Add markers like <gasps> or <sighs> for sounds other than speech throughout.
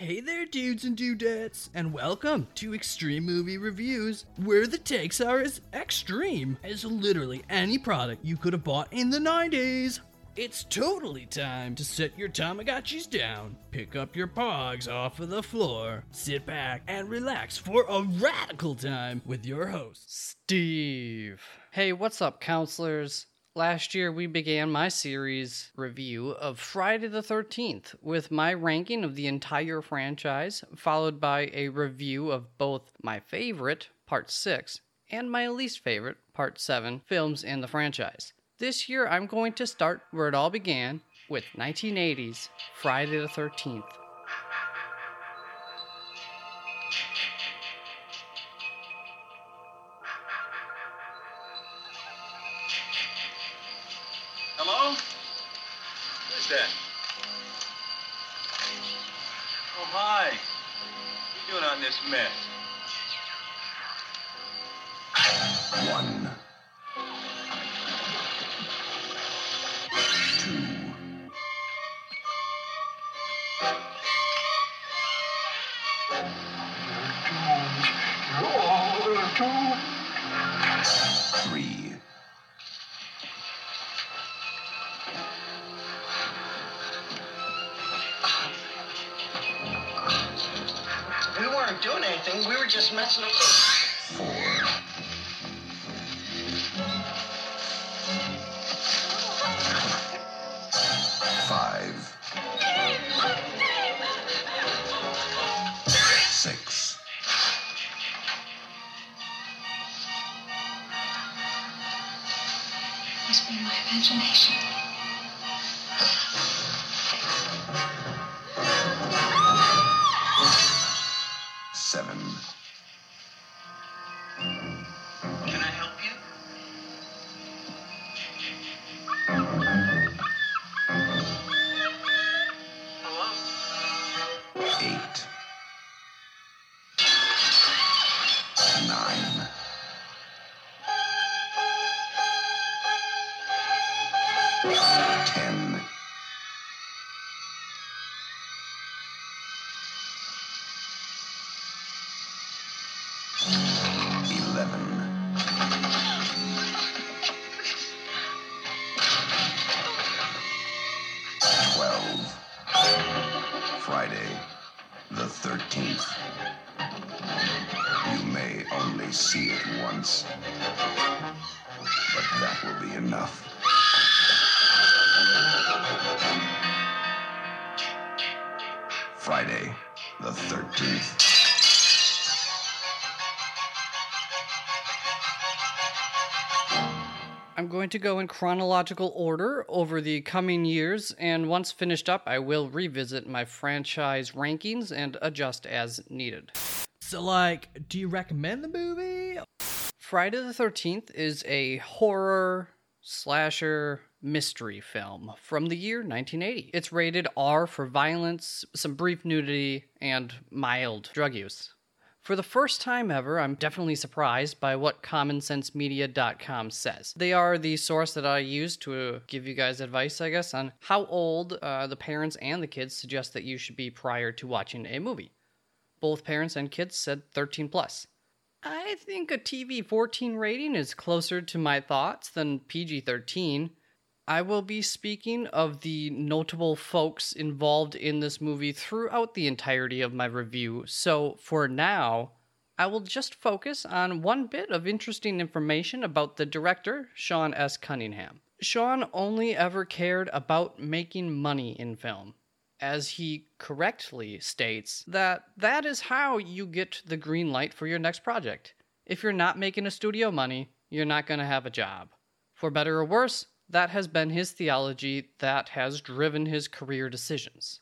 Hey there, dudes and dudettes, and welcome to Extreme Movie Reviews, where the takes are as extreme as literally any product you could have bought in the 90s. It's totally time to set your Tamagotchis down, pick up your pogs off of the floor, sit back, and relax for a radical time with your host, Steve. Hey, what's up, counselors? Last year, we began my series review of Friday the 13th with my ranking of the entire franchise, followed by a review of both my favorite, Part 6, and my least favorite, Part 7, films in the franchise. This year, I'm going to start where it all began with 1980's Friday the 13th. Oh, hi. What are you doing on this mess? One. See it once, but that will be enough. Friday, the 13th. I'm going to go in chronological order over the coming years, and once finished up, I will revisit my franchise rankings and adjust as needed. So, like, do you recommend the movie? Friday the 13th is a horror slasher mystery film from the year 1980. It's rated R for violence, some brief nudity, and mild drug use. For the first time ever, I'm definitely surprised by what CommonSenseMedia.com says. They are the source that I use to give you guys advice, I guess, on how old uh, the parents and the kids suggest that you should be prior to watching a movie. Both parents and kids said 13 plus. I think a TV 14 rating is closer to my thoughts than PG 13. I will be speaking of the notable folks involved in this movie throughout the entirety of my review, so for now, I will just focus on one bit of interesting information about the director, Sean S. Cunningham. Sean only ever cared about making money in film as he correctly states that that is how you get the green light for your next project. If you're not making a studio money, you're not going to have a job. For better or worse, that has been his theology that has driven his career decisions.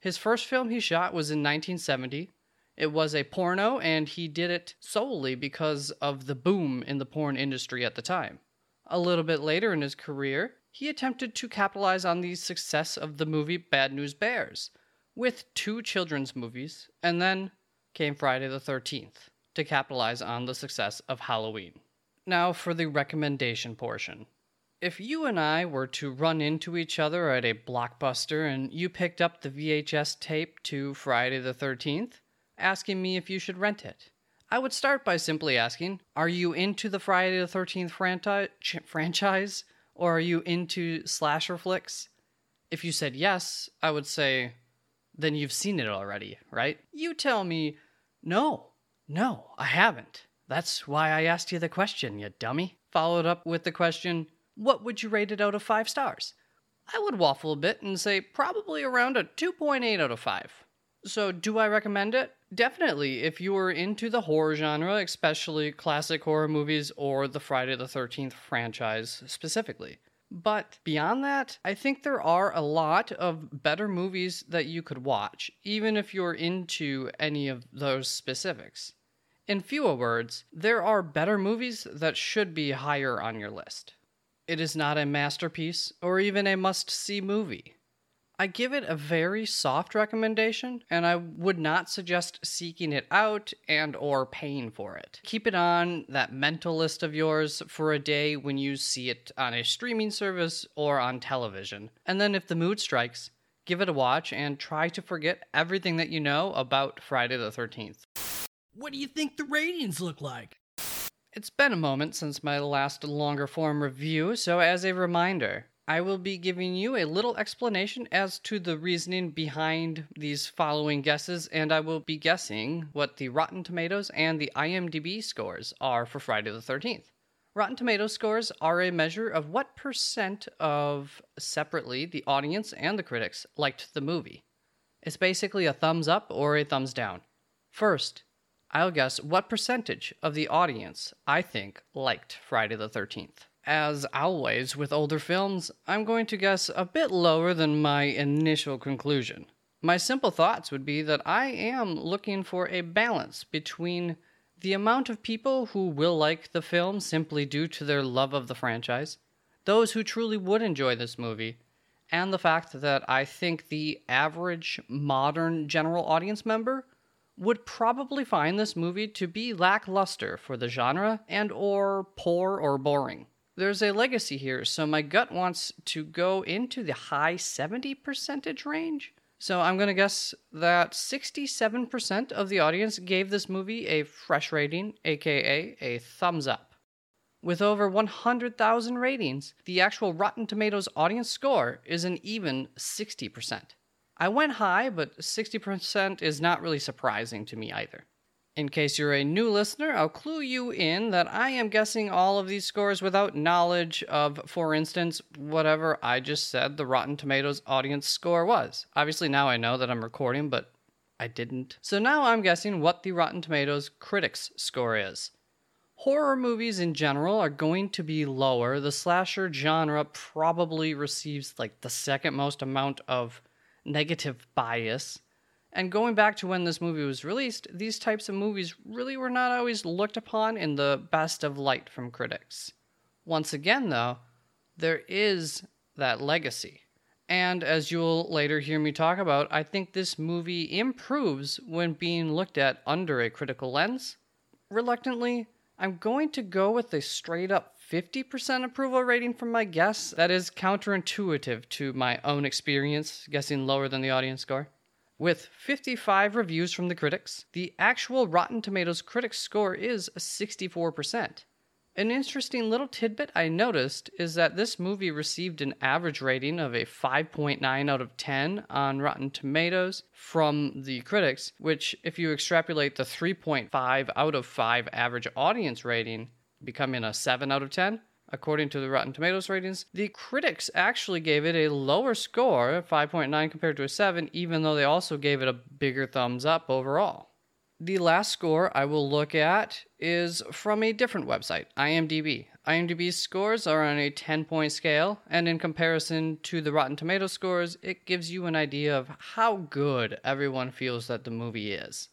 His first film he shot was in 1970. It was a porno, and he did it solely because of the boom in the porn industry at the time. A little bit later in his career, he attempted to capitalize on the success of the movie Bad News Bears with two children's movies, and then came Friday the 13th to capitalize on the success of Halloween. Now for the recommendation portion. If you and I were to run into each other at a blockbuster and you picked up the VHS tape to Friday the 13th, asking me if you should rent it, I would start by simply asking, Are you into the Friday the 13th franti- ch- franchise? Or are you into slasher flicks? If you said yes, I would say, Then you've seen it already, right? You tell me, No, no, I haven't. That's why I asked you the question, you dummy. Followed up with the question, What would you rate it out of five stars? I would waffle a bit and say probably around a 2.8 out of 5. So, do I recommend it? Definitely, if you are into the horror genre, especially classic horror movies or the Friday the 13th franchise specifically. But beyond that, I think there are a lot of better movies that you could watch, even if you're into any of those specifics. In fewer words, there are better movies that should be higher on your list. It is not a masterpiece or even a must see movie. I give it a very soft recommendation and I would not suggest seeking it out and or paying for it. Keep it on that mental list of yours for a day when you see it on a streaming service or on television. And then if the mood strikes, give it a watch and try to forget everything that you know about Friday the 13th. What do you think the ratings look like? It's been a moment since my last longer form review, so as a reminder, I will be giving you a little explanation as to the reasoning behind these following guesses, and I will be guessing what the Rotten Tomatoes and the IMDb scores are for Friday the 13th. Rotten Tomatoes scores are a measure of what percent of separately the audience and the critics liked the movie. It's basically a thumbs up or a thumbs down. First, I'll guess what percentage of the audience I think liked Friday the 13th. As always with older films, I'm going to guess a bit lower than my initial conclusion. My simple thoughts would be that I am looking for a balance between the amount of people who will like the film simply due to their love of the franchise, those who truly would enjoy this movie, and the fact that I think the average modern general audience member would probably find this movie to be lackluster for the genre and or poor or boring. There's a legacy here, so my gut wants to go into the high 70 percentage range. So I'm going to guess that 67% of the audience gave this movie a fresh rating, aka a thumbs up. With over 100,000 ratings, the actual Rotten Tomatoes audience score is an even 60%. I went high, but 60% is not really surprising to me either. In case you're a new listener, I'll clue you in that I am guessing all of these scores without knowledge of, for instance, whatever I just said the Rotten Tomatoes audience score was. Obviously, now I know that I'm recording, but I didn't. So now I'm guessing what the Rotten Tomatoes critics score is. Horror movies in general are going to be lower. The slasher genre probably receives like the second most amount of negative bias. And going back to when this movie was released, these types of movies really were not always looked upon in the best of light from critics. Once again, though, there is that legacy. And as you'll later hear me talk about, I think this movie improves when being looked at under a critical lens. Reluctantly, I'm going to go with a straight up 50% approval rating from my guess. That is counterintuitive to my own experience, guessing lower than the audience score. With 55 reviews from the critics, the actual Rotten Tomatoes critics score is 64%. An interesting little tidbit I noticed is that this movie received an average rating of a 5.9 out of 10 on Rotten Tomatoes from the critics, which, if you extrapolate the 3.5 out of 5 average audience rating, becoming a 7 out of 10, according to the Rotten Tomatoes ratings, the critics actually gave it a lower score, 5.9 compared to a 7, even though they also gave it a bigger thumbs up overall. The last score I will look at is from a different website, IMDb. IMDb's scores are on a 10 point scale, and in comparison to the Rotten Tomatoes scores, it gives you an idea of how good everyone feels that the movie is.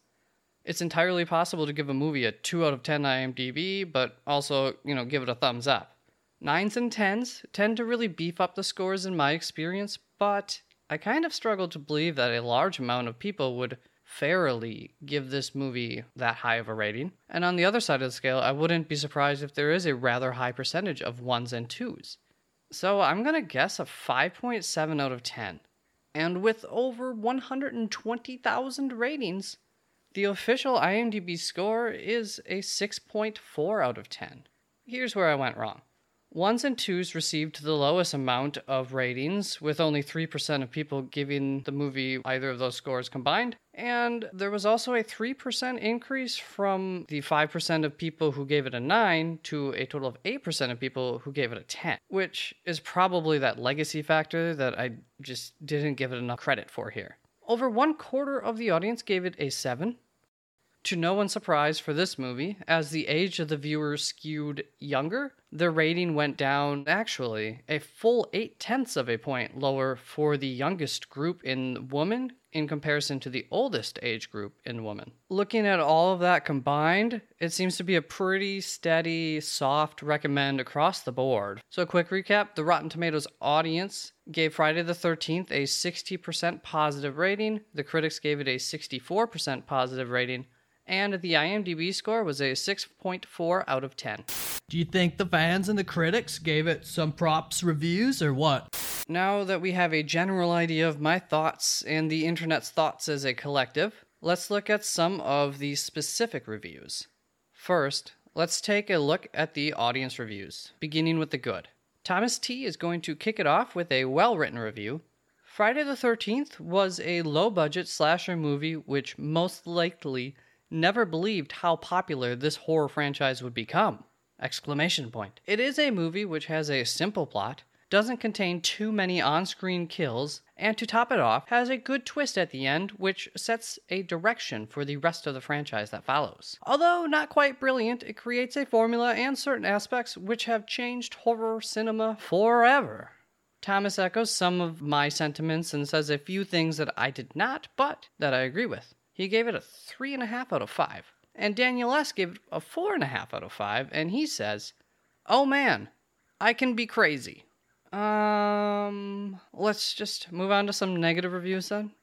It's entirely possible to give a movie a 2 out of 10 IMDb, but also, you know, give it a thumbs up. Nines and tens tend to really beef up the scores in my experience, but I kind of struggle to believe that a large amount of people would fairly give this movie that high of a rating. And on the other side of the scale, I wouldn't be surprised if there is a rather high percentage of ones and twos. So I'm going to guess a 5.7 out of 10. And with over 120,000 ratings, the official IMDb score is a 6.4 out of 10. Here's where I went wrong. Ones and twos received the lowest amount of ratings, with only 3% of people giving the movie either of those scores combined. And there was also a 3% increase from the 5% of people who gave it a 9 to a total of 8% of people who gave it a 10, which is probably that legacy factor that I just didn't give it enough credit for here. Over one quarter of the audience gave it a 7, to no one's surprise for this movie, as the age of the viewers skewed younger, the rating went down actually a full eight tenths of a point lower for the youngest group in woman in comparison to the oldest age group in woman. Looking at all of that combined, it seems to be a pretty steady, soft recommend across the board. So, a quick recap the Rotten Tomatoes audience gave Friday the 13th a 60% positive rating, the critics gave it a 64% positive rating and the IMDb score was a 6.4 out of 10. Do you think the fans and the critics gave it some props reviews or what? Now that we have a general idea of my thoughts and the internet's thoughts as a collective, let's look at some of the specific reviews. First, let's take a look at the audience reviews, beginning with the good. Thomas T is going to kick it off with a well written review. Friday the 13th was a low budget slasher movie which most likely never believed how popular this horror franchise would become. Exclamation point. It is a movie which has a simple plot, doesn't contain too many on-screen kills, and to top it off, has a good twist at the end which sets a direction for the rest of the franchise that follows. Although not quite brilliant, it creates a formula and certain aspects which have changed horror cinema forever. Thomas echoes some of my sentiments and says a few things that I did not, but that I agree with. He gave it a 3.5 out of 5. And Daniel S. gave it a 4.5 out of 5, and he says, Oh man, I can be crazy. Um, let's just move on to some negative reviews then.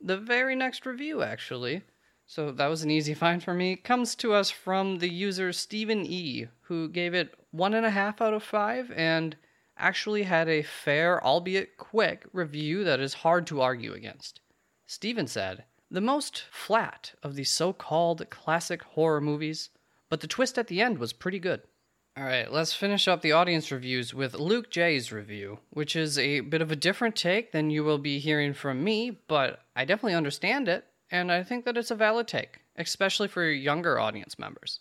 The very next review, actually, so that was an easy find for me, comes to us from the user Stephen E., who gave it 1.5 out of 5 and actually had a fair, albeit quick, review that is hard to argue against. Stephen said, the most flat of the so called classic horror movies, but the twist at the end was pretty good. Alright, let's finish up the audience reviews with Luke J's review, which is a bit of a different take than you will be hearing from me, but I definitely understand it, and I think that it's a valid take, especially for younger audience members.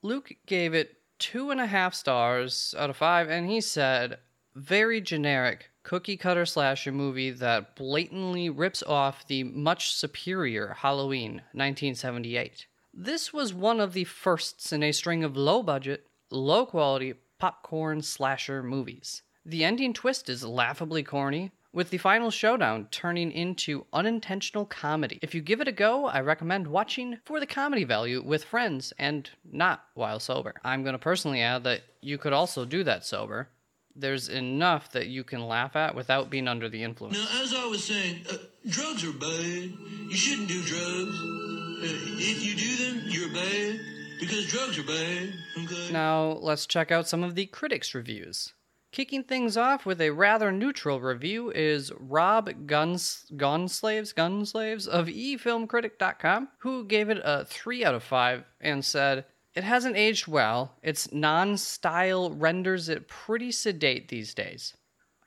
Luke gave it two and a half stars out of five, and he said, very generic, cookie cutter slasher movie that blatantly rips off the much superior Halloween 1978. This was one of the firsts in a string of low budget, low quality popcorn slasher movies. The ending twist is laughably corny, with the final showdown turning into unintentional comedy. If you give it a go, I recommend watching for the comedy value with friends and not while sober. I'm going to personally add that you could also do that sober, there's enough that you can laugh at without being under the influence. Now, as I was saying, uh, drugs are bad. You shouldn't do drugs. Uh, if you do them, you're bad because drugs are bad. Okay. Now, let's check out some of the critics' reviews. Kicking things off with a rather neutral review is Rob Guns Gunslaves Gunslaves of eFilmCritic.com, who gave it a 3 out of 5 and said, it hasn't aged well. Its non style renders it pretty sedate these days.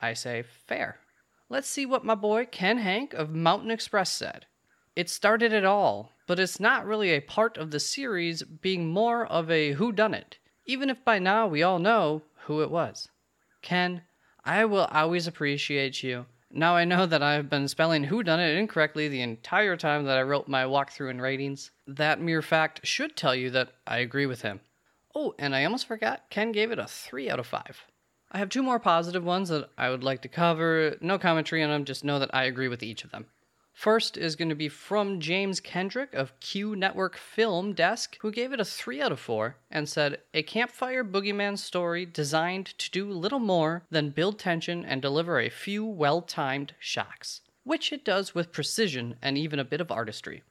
I say, fair. Let's see what my boy Ken Hanke of Mountain Xpress said. It started it all, but it's not really a part of the series, being more of a whodunit, even if by now we all know who it was. Ken, I will always appreciate you now I know that I've been spelling who done it incorrectly the entire time that I wrote my walkthrough and ratings. That mere fact should tell you that I agree with him. Oh, and I almost forgot, Ken gave it a 3 out of 5. I have two more positive ones that I would like to cover. No commentary on them, just know that I agree with each of them. First is going to be from James Kendrick of Q Network Film Desk, who gave it a 3 out of 4 and said, A campfire boogeyman story designed to do little more than build tension and deliver a few well timed shocks, which it does with precision and even a bit of artistry.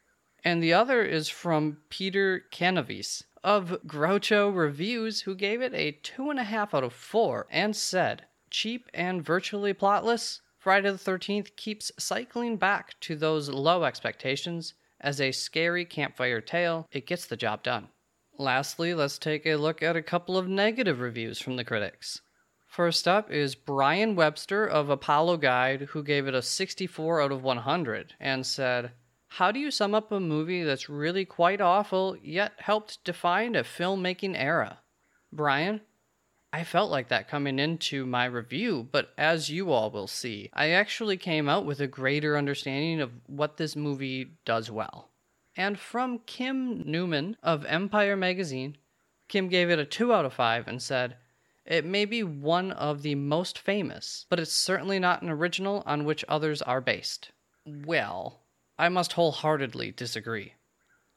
And the other is from Peter Canavese of Groucho Reviews, who gave it a 2.5 out of 4 and said, cheap and virtually plotless, Friday the 13th keeps cycling back to those low expectations. As a scary campfire tale, it gets the job done. Lastly, let's take a look at a couple of negative reviews from the critics. First up is Brian Webster of Apollo Guide, who gave it a 64 out of 100 and said, How do you sum up a movie that's really quite awful, yet helped define a filmmaking era? Brian, I felt like that coming into my review, but as you all will see, I actually came out with a greater understanding of what this movie does well. And from Kim Newman of Empire Magazine, Kim gave it a 2 out of 5 and said, It may be one of the most famous, but it's certainly not an original on which others are based. Well, I must wholeheartedly disagree.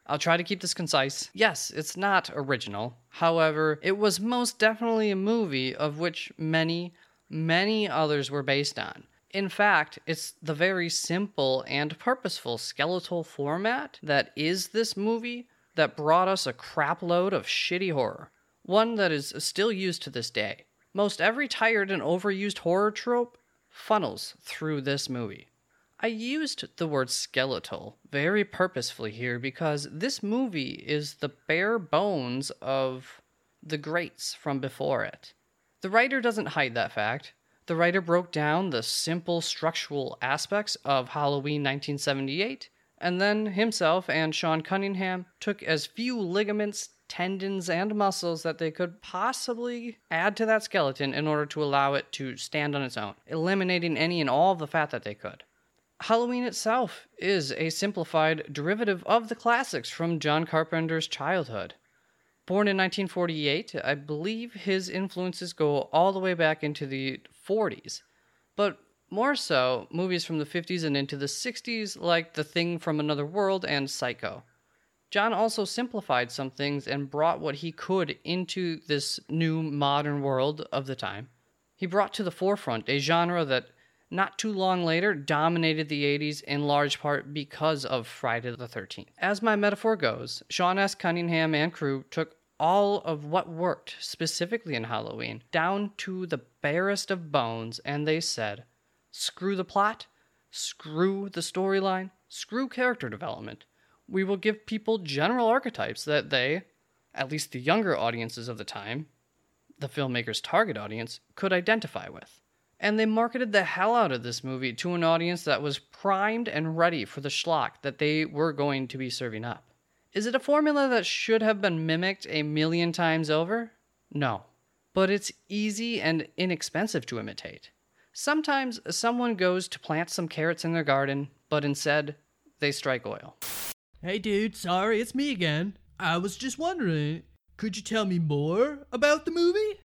I'll try to keep this concise. Yes, it's not original. However, it was most definitely a movie of which many, many others were based on. In fact, it's the very simple and purposeful skeletal format that is this movie that brought us a crapload of shitty horror. One that is still used to this day. Most every tired and overused horror trope funnels through this movie. I used the word skeletal very purposefully here because this movie is the bare bones of the greats from before it. The writer doesn't hide that fact. The writer broke down the simple structural aspects of Halloween 1978, and then himself and Sean Cunningham took as few ligaments, tendons, and muscles that they could possibly add to that skeleton in order to allow it to stand on its own, eliminating any and all of the fat that they could. Halloween itself is a simplified derivative of the classics from John Carpenter's childhood. Born in 1948, I believe his influences go all the way back into the 40s, but more so movies from the 50s and into the 60s, like The Thing from Another World and Psycho. John also simplified some things and brought what he could into this new modern world of the time. He brought to the forefront a genre that not too long later dominated the 80s in large part because of Friday the 13th. As my metaphor goes, Sean S. Cunningham and crew took all of what worked specifically in Halloween down to the barest of bones and they said, screw the plot, screw the storyline, screw character development. We will give people general archetypes that they, at least the younger audiences of the time, the filmmaker's target audience, could identify with and they marketed the hell out of this movie to an audience that was primed and ready for the schlock that they were going to be serving up. Is it a formula that should have been mimicked a million times over? No. But it's easy and inexpensive to imitate. Sometimes someone goes to plant some carrots in their garden, but instead, they strike oil. Hey dude, sorry, it's me again. I was just wondering, could you tell me more about the movie?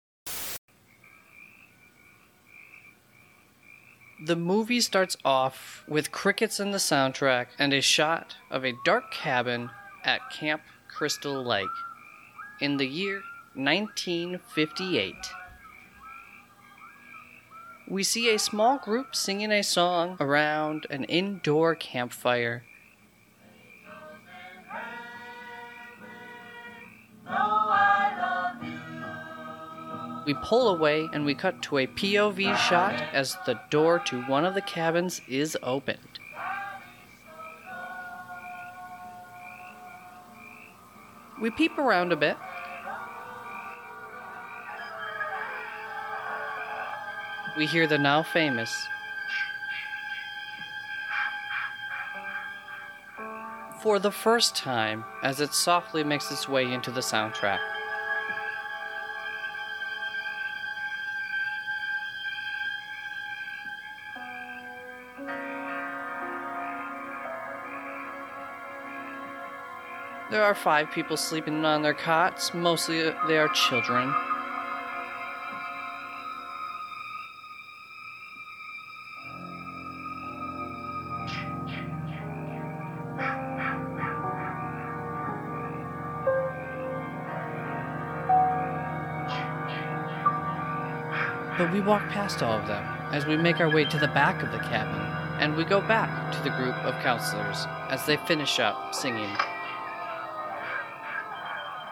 The movie starts off with crickets in the soundtrack and a shot of a dark cabin at Camp Crystal Lake in the year 1958. We see a small group singing a song around an indoor campfire. We pull away and we cut to a POV shot as the door to one of the cabins is opened. We peep around a bit. We hear the now famous for the first time as it softly makes its way into the soundtrack. There are five people sleeping on their cots. Mostly uh, they are children. But we walk past all of them as we make our way to the back of the cabin, and we go back to the group of counselors as they finish up singing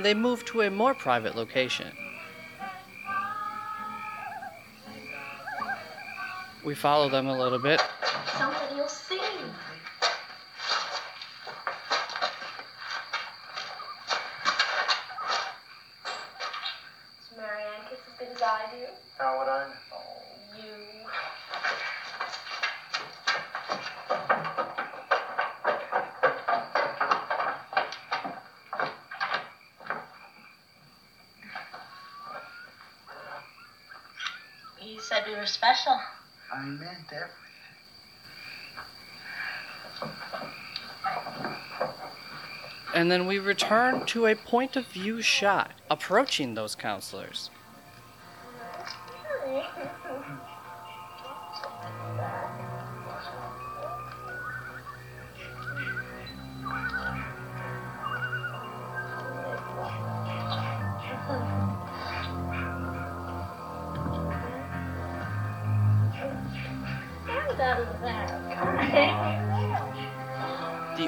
and they move to a more private location. We follow them a little bit. Somebody will sing. Does Marianne kiss as good as I do? How would I? Oh, you. You said we were special. I meant everything. And then we return to a point of view shot approaching those counselors. <laughs>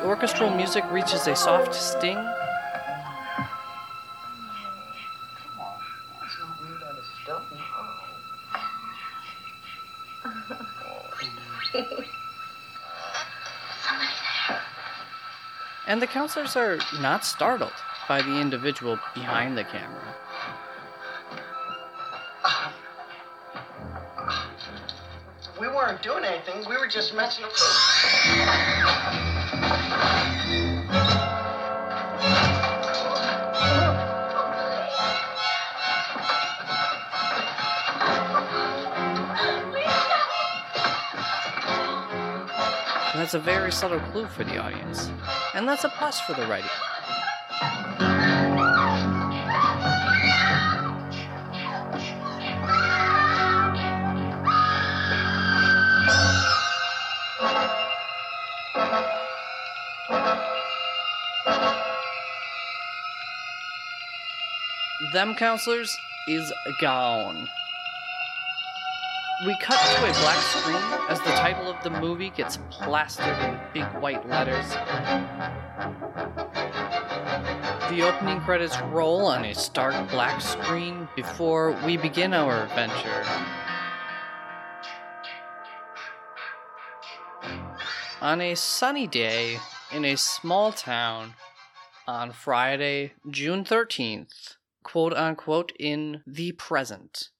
The orchestral music reaches a soft sting, and the counselors are not startled by the individual behind the camera. We weren't doing anything. We were just messing around. That's a very subtle clue for the audience. And that's a plus for the writing. Them counselors is gone. We cut to a black screen as the title of the movie gets plastered in big white letters. The opening credits roll on a stark black screen before we begin our adventure. On a sunny day in a small town on Friday, June 13th, quote unquote, in the present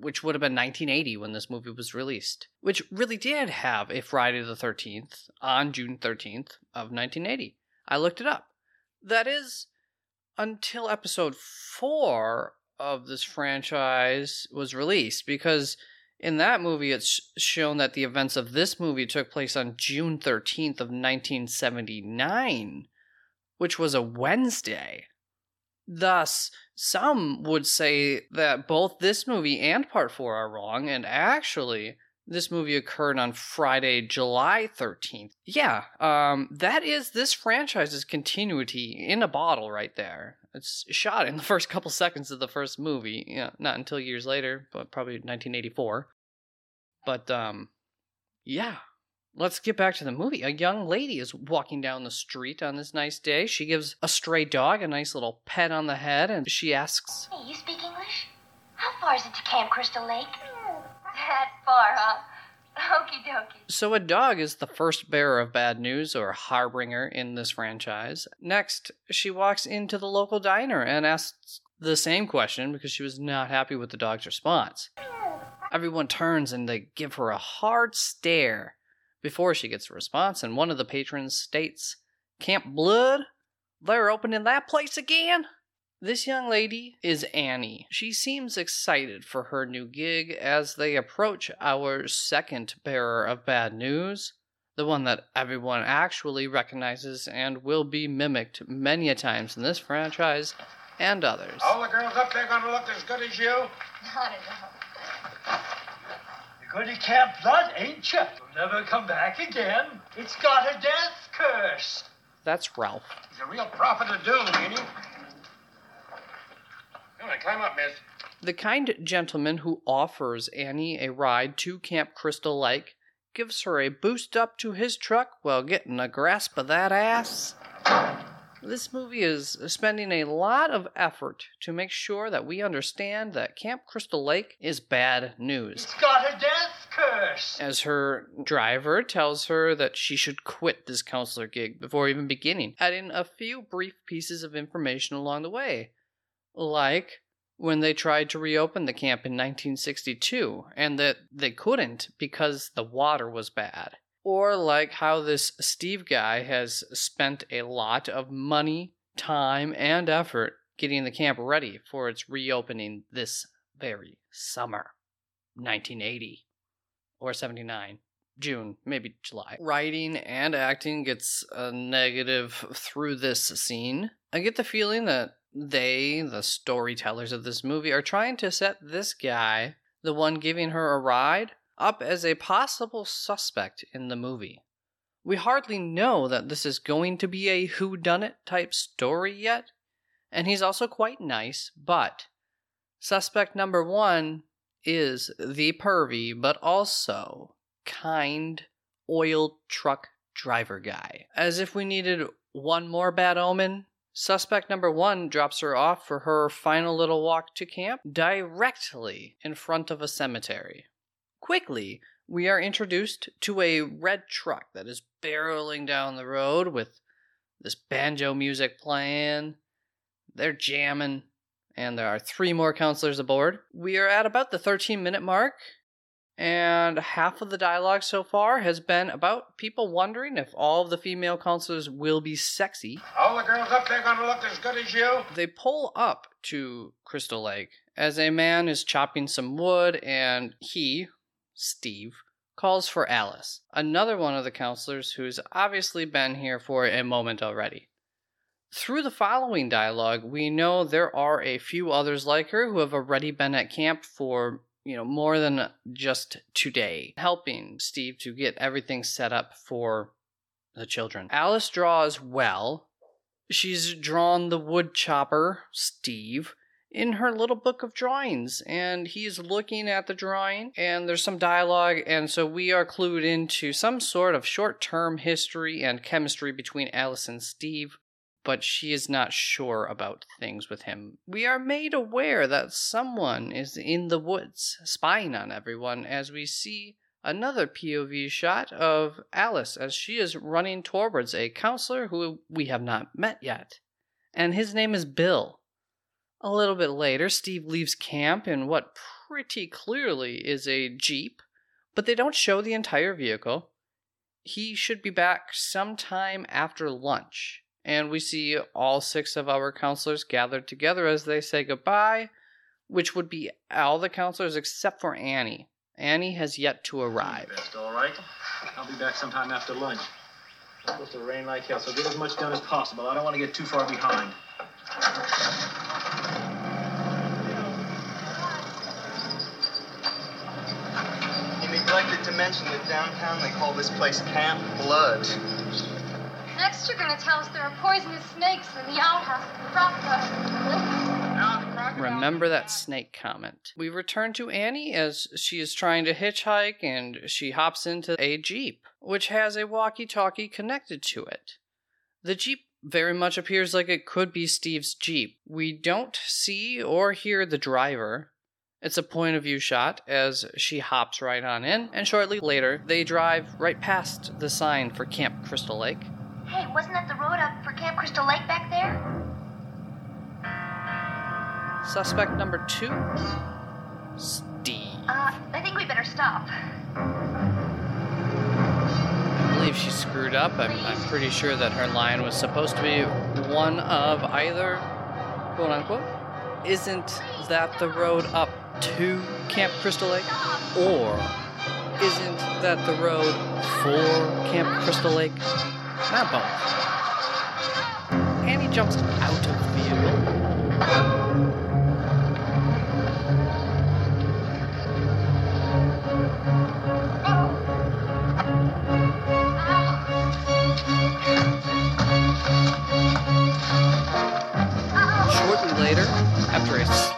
which would have been 1980 when this movie was released, which really did have a Friday the 13th on June 13th of 1980. I looked it up. That is until episode 4 of this franchise was released because in that movie it's shown that the events of this movie took place on June 13th of 1979, which was a Wednesday. Thus, some would say that both this movie and Part 4 are wrong, and actually, this movie occurred on Friday, July 13th. Yeah, um, that is this franchise's continuity in a bottle right there. It's shot in the <laughs> first couple seconds of the first movie. Yeah, not until years later, but probably 1984. But, um, yeah, Let's get back to the movie. A young lady is walking down the street on this nice day. She gives a stray dog a nice little pet on the head and she asks, Hey, you speak English? How far is it to Camp Crystal Lake? That far, huh? Okie dokie. So, a dog is the first bearer of bad news or harbinger in this franchise. Next, she walks into the local diner and asks the same question because she was not happy with the dog's response. Everyone turns and they give her a hard stare before she gets a response, and one of the patrons states, Camp Blood? They're opening that place again? This young lady is Annie. She seems excited for her new gig as they approach our second bearer of bad news, the one that everyone actually recognizes and will be mimicked many a times in this franchise and others. All the girls up there gonna look as good as you? Not enough. You're going to Camp Blood, ain't you? You'll never come back again. It's got a death curse. That's Ralph. He's a real prophet of doom, ain't he? Come on, climb up, miss. The kind gentleman who offers Annie a ride to Camp Crystal Lake gives her a boost up to his truck while getting a grasp of that ass. This movie is spending a lot of effort to make sure that we understand that Camp Crystal Lake is bad news. It's got a death curse. As her driver tells her that she should quit this counselor gig before even beginning, adding a few brief pieces of information along the way. Like when they tried to reopen the camp in 1962 and that they couldn't because the water was bad. Or like how this Steve guy has spent a lot of money, time, and effort getting the camp ready for its reopening this very summer, 1980 or 79. June, maybe July. Writing and acting gets a negative through this scene. I get the feeling that they, the storytellers of this movie, are trying to set this guy, the one giving her a ride, up as a possible suspect in the movie. We hardly know that this is going to be a whodunit type story yet, and he's also quite nice, but suspect number one is the pervy, but also kind oil truck driver guy. As if we needed one more bad omen, suspect number one drops her off for her final little walk to camp directly in front of a cemetery. Quickly, we are introduced to a red truck that is barreling down the road with this banjo music playing. They're jamming, and there are three more counselors aboard. We are at about the 13 minute mark, and half of the dialogue so far has been about people wondering if all of the female counselors will be sexy. All the girls up there gonna look as good as you? They pull up to Crystal Lake as a man is chopping some wood, and he, Steve, calls for Alice, another one of the counselors who's obviously been here for a moment already. Through the following dialogue, we know there are a few others like her who have already been at camp for, you know, more than just today, helping Steve to get everything set up for the children. Alice draws well. She's drawn the wood chopper, Steve, in her little book of drawings, and he's looking at the drawing, and there's some dialogue, and so we are clued into some sort of short term history and chemistry between Alice and Steve but she is not sure about things with him. We are made aware that someone is in the woods spying on everyone as we see another POV shot of Alice as she is running towards a counselor who we have not met yet. And his name is Bill. A little bit later, Steve leaves camp in what pretty clearly is a Jeep, but they don't show the entire vehicle. He should be back sometime after lunch and we see all six of our counselors gathered together as they say goodbye, which would be all the counselors except for Annie. Annie has yet to arrive. Best, all right. I'll be back sometime after lunch. It's supposed to rain like hell, so get as much done as possible. I don't want to get too far behind. Mention that downtown they call this place Camp Blood. Next, you're gonna tell us there are poisonous snakes in the outhouse of the crocodile. Remember that snake comment. We return to Annie as she is trying to hitchhike and she hops into a Jeep, which has a walkie talkie connected to it. The Jeep very much appears like it could be Steve's Jeep. We don't see or hear the driver. It's a point of view shot as she hops right on in, and shortly later, they drive right past the sign for Camp Crystal Lake. Hey, wasn't that the road up for Camp Crystal Lake back there? Suspect number two Steve. Uh, I think we better stop. I believe she screwed up. I'm, I'm pretty sure that her line was supposed to be one of either, quote unquote, isn't that the road up to Camp Crystal Lake? Or isn't that the road for Camp Crystal Lake? Not both. Annie jumps out of the vehicle.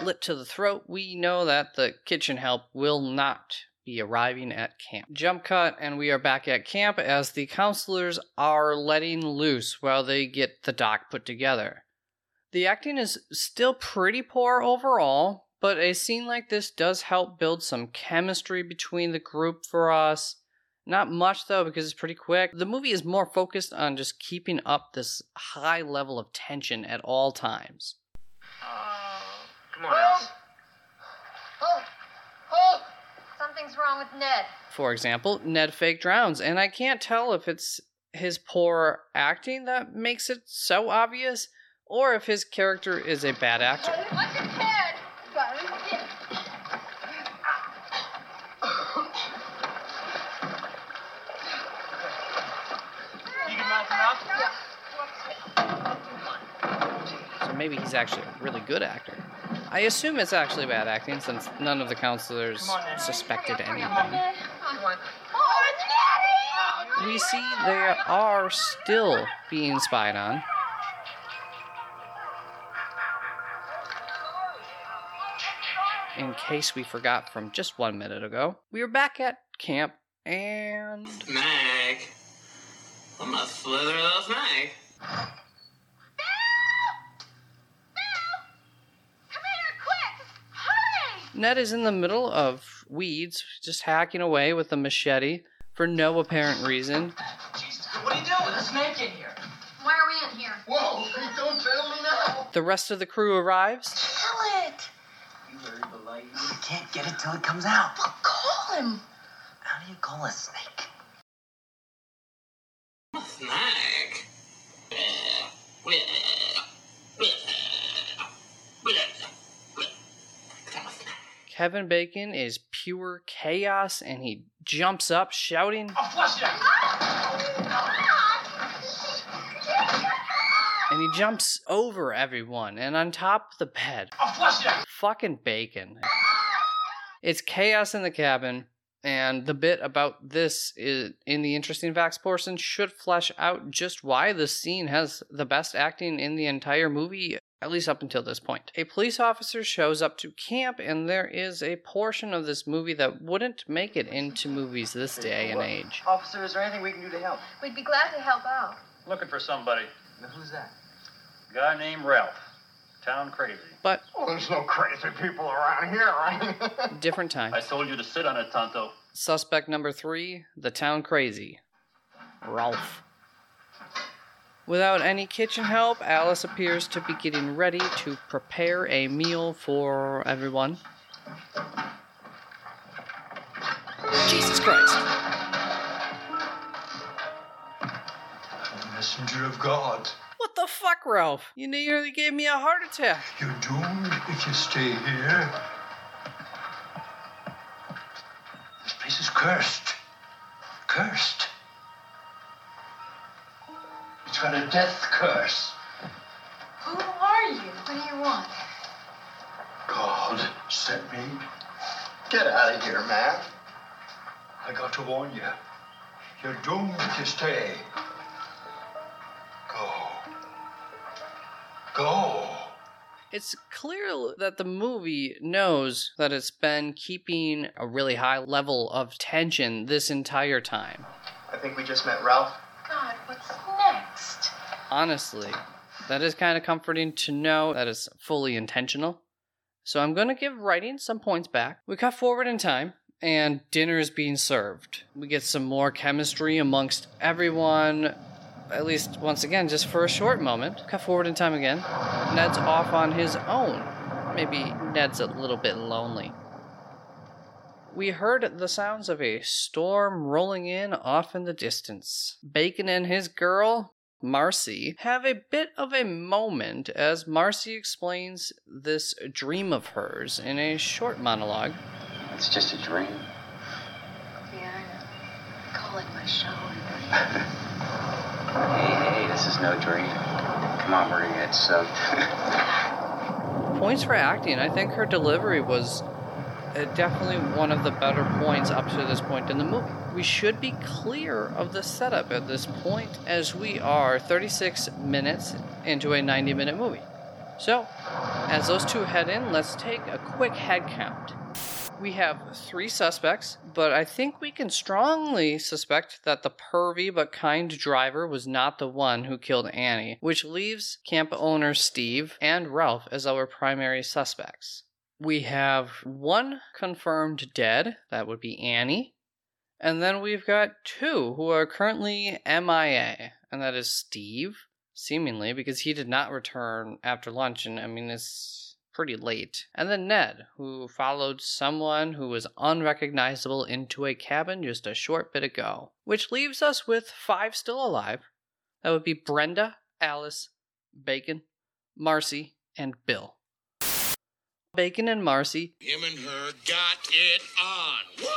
To the throat, we know that the kitchen help will not be arriving at camp. Jump cut, and we are back at camp as the counselors are letting loose while they get the dock put together. The acting is still pretty poor overall, but a scene like this does help build some chemistry between the group for us. Not much though, because it's pretty quick. The movie is more focused on just keeping up this high level of tension at all times. Ah. Come on, Alice. Oh, oh! Something's wrong with Ned. For example, Ned fake drowns, and I can't tell if it's his poor acting that makes it so obvious, or if his character is a bad actor. What's your head? You can mouth him out? So maybe he's actually a really good actor. I assume it's actually bad acting since none of the counselors suspected anything. Come on. Oh, Nettie! We see they are still being spied on. In case we forgot from just one minute ago, we are back at camp and Mag. I'm gonna slither those Mag. Come here, quick! Hurry! Ned is in the middle of weeds, just hacking away with a machete for no apparent reason. Jesus, what are you doing? There's a snake in here. Why are we in here? Whoa, don't tell me now. The rest of the crew arrives. Kill it! You very polite. You can't get it till it comes out. Well, call him. How do you call a snake? Snag. Uh, Kevin Bacon is pure chaos and he jumps up shouting I'll flush it out. and he jumps over everyone and on top of the bed. I'll flush it out. Fucking Bacon. It's chaos in the cabin and the bit about this is in the interesting facts portion should flesh out just why this scene has the best acting in the entire movie at least up until this point. A police officer shows up to camp, and there is a portion of this movie that wouldn't make it into movies this day and age. Officer, is there anything we can do to help? We'd be glad to help out. Looking for somebody. Now, who's that? Guy named Ralph. Town crazy. But Well, there's no crazy people around here, right? <laughs> different time. I told you to sit on it, Tonto. Suspect number three, the town crazy. Ralph. Without any kitchen help, Alice appears to be getting ready to prepare a meal for everyone. Jesus Christ. Messenger of God. What the fuck, Ralph? You nearly gave me a heart attack. You're doomed if you stay here. This place is cursed. Cursed. It's a death curse. Who are you? What do you want? God sent me. Get out of here, man. I got to warn you. You're doomed if you stay. Go. Go. It's clear that the movie knows that it's been keeping a really high level of tension this entire time. I think we just met Ralph. God, what's next? Honestly, that is kind of comforting to know that it's fully intentional. So I'm going to give writing some points back. We cut forward in time, and dinner is being served. We get some more chemistry amongst everyone, at least once again, just for a short moment. Cut forward in time again. Ned's off on his own. Maybe Ned's a little bit lonely. We heard the sounds of a storm rolling in off in the distance. Bacon and his girl, Marcy, have a bit of a moment as Marcy explains this dream of hers in a short monologue. It's just a dream. Yeah, I. Call it my show. Hey, hey, this is no dream. Come on, we're gonna get soaked. Points for acting. I think her delivery was Uh, definitely one of the better points up to this point in the movie. We should be clear of the setup at this point, as we are 36 minutes into a 90 minute movie. So, as those two head in, let's take a quick head count. We have three suspects, but I think we can strongly suspect that the pervy but kind driver was not the one who killed Annie, which leaves camp owner Steve and Ralph as our primary suspects. We have one confirmed dead, that would be Annie, and then we've got two who are currently MIA, and that is Steve, seemingly, because he did not return after lunch, and I mean, it's pretty late. And then Ned, who followed someone who was unrecognizable into a cabin just a short bit ago. Which leaves us with five still alive. That would be Brenda, Alice, Bacon, Marcy, and Bill. Bacon and Marcy Him and her got it on. Woo!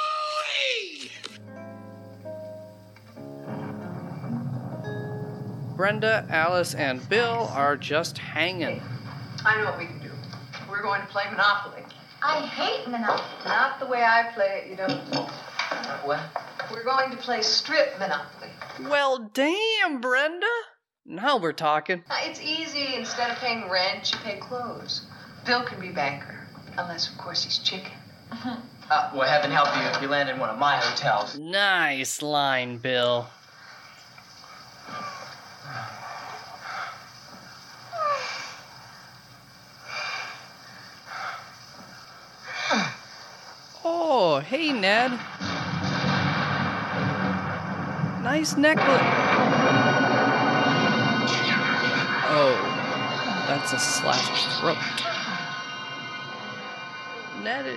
Brenda, Alice, and Bill are just hanging. I know what we can do. We're going to play Monopoly. I hate Monopoly. Not the way I play it, you don't. What? We're going to play strip Monopoly. Well, damn, Brenda. Now we're talking. Uh, It's easy. Instead of paying rent, you pay clothes. Bill can be banker, unless, of course, he's chicken. Uh, well, heaven help you if you land in one of my hotels. Nice line, Bill. Oh, hey, Ned. Nice necklace. Oh, that's a slashed throat.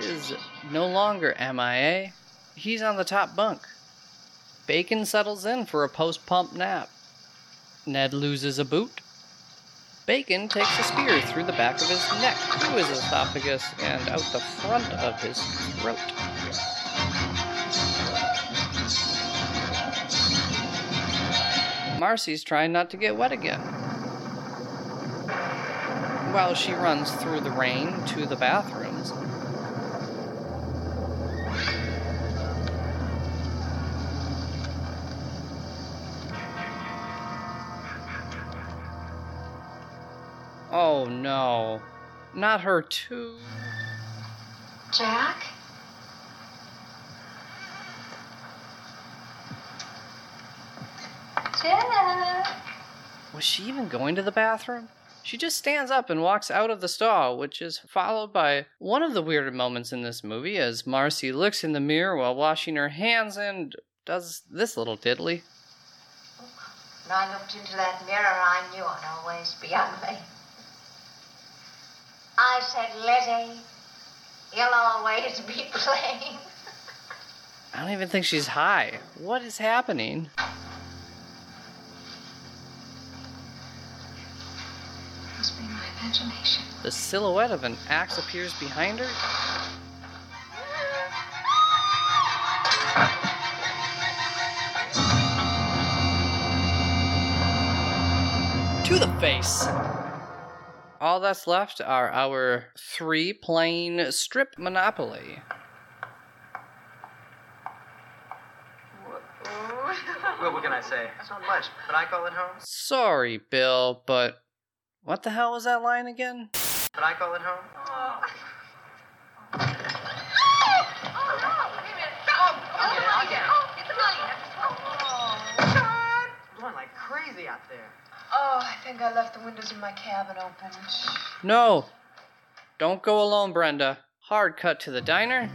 Is no longer MIA. He's on the top bunk. Bacon settles in for a post pump nap. Ned loses a boot. Bacon takes a spear through the back of his neck, through his esophagus, and out the front of his throat. Marcy's trying not to get wet again. While she runs through the rain to the bathrooms, Oh no. Not her too. Jack? Jack? Was she even going to the bathroom? She just stands up and walks out of the stall, which is followed by one of the weirder moments in this movie as Marcy looks in the mirror while washing her hands and does this little diddly. When I looked into that mirror, I knew I'd always be ugly. I said, Lizzie, you'll always be <laughs> plain. I don't even think she's high. What is happening? Must be my imagination. The silhouette of an axe appears behind her. To the face. All that's left are our three playing strip Monopoly. <laughs> Well, what can I say? That's not much, but I call it home. Sorry, Bill, but what the hell was that line again? But I call it home. <laughs> Blowing like crazy out there. Oh, I think I left the windows in my cabin open. No. Don't go alone, Brenda. Hard cut to the diner.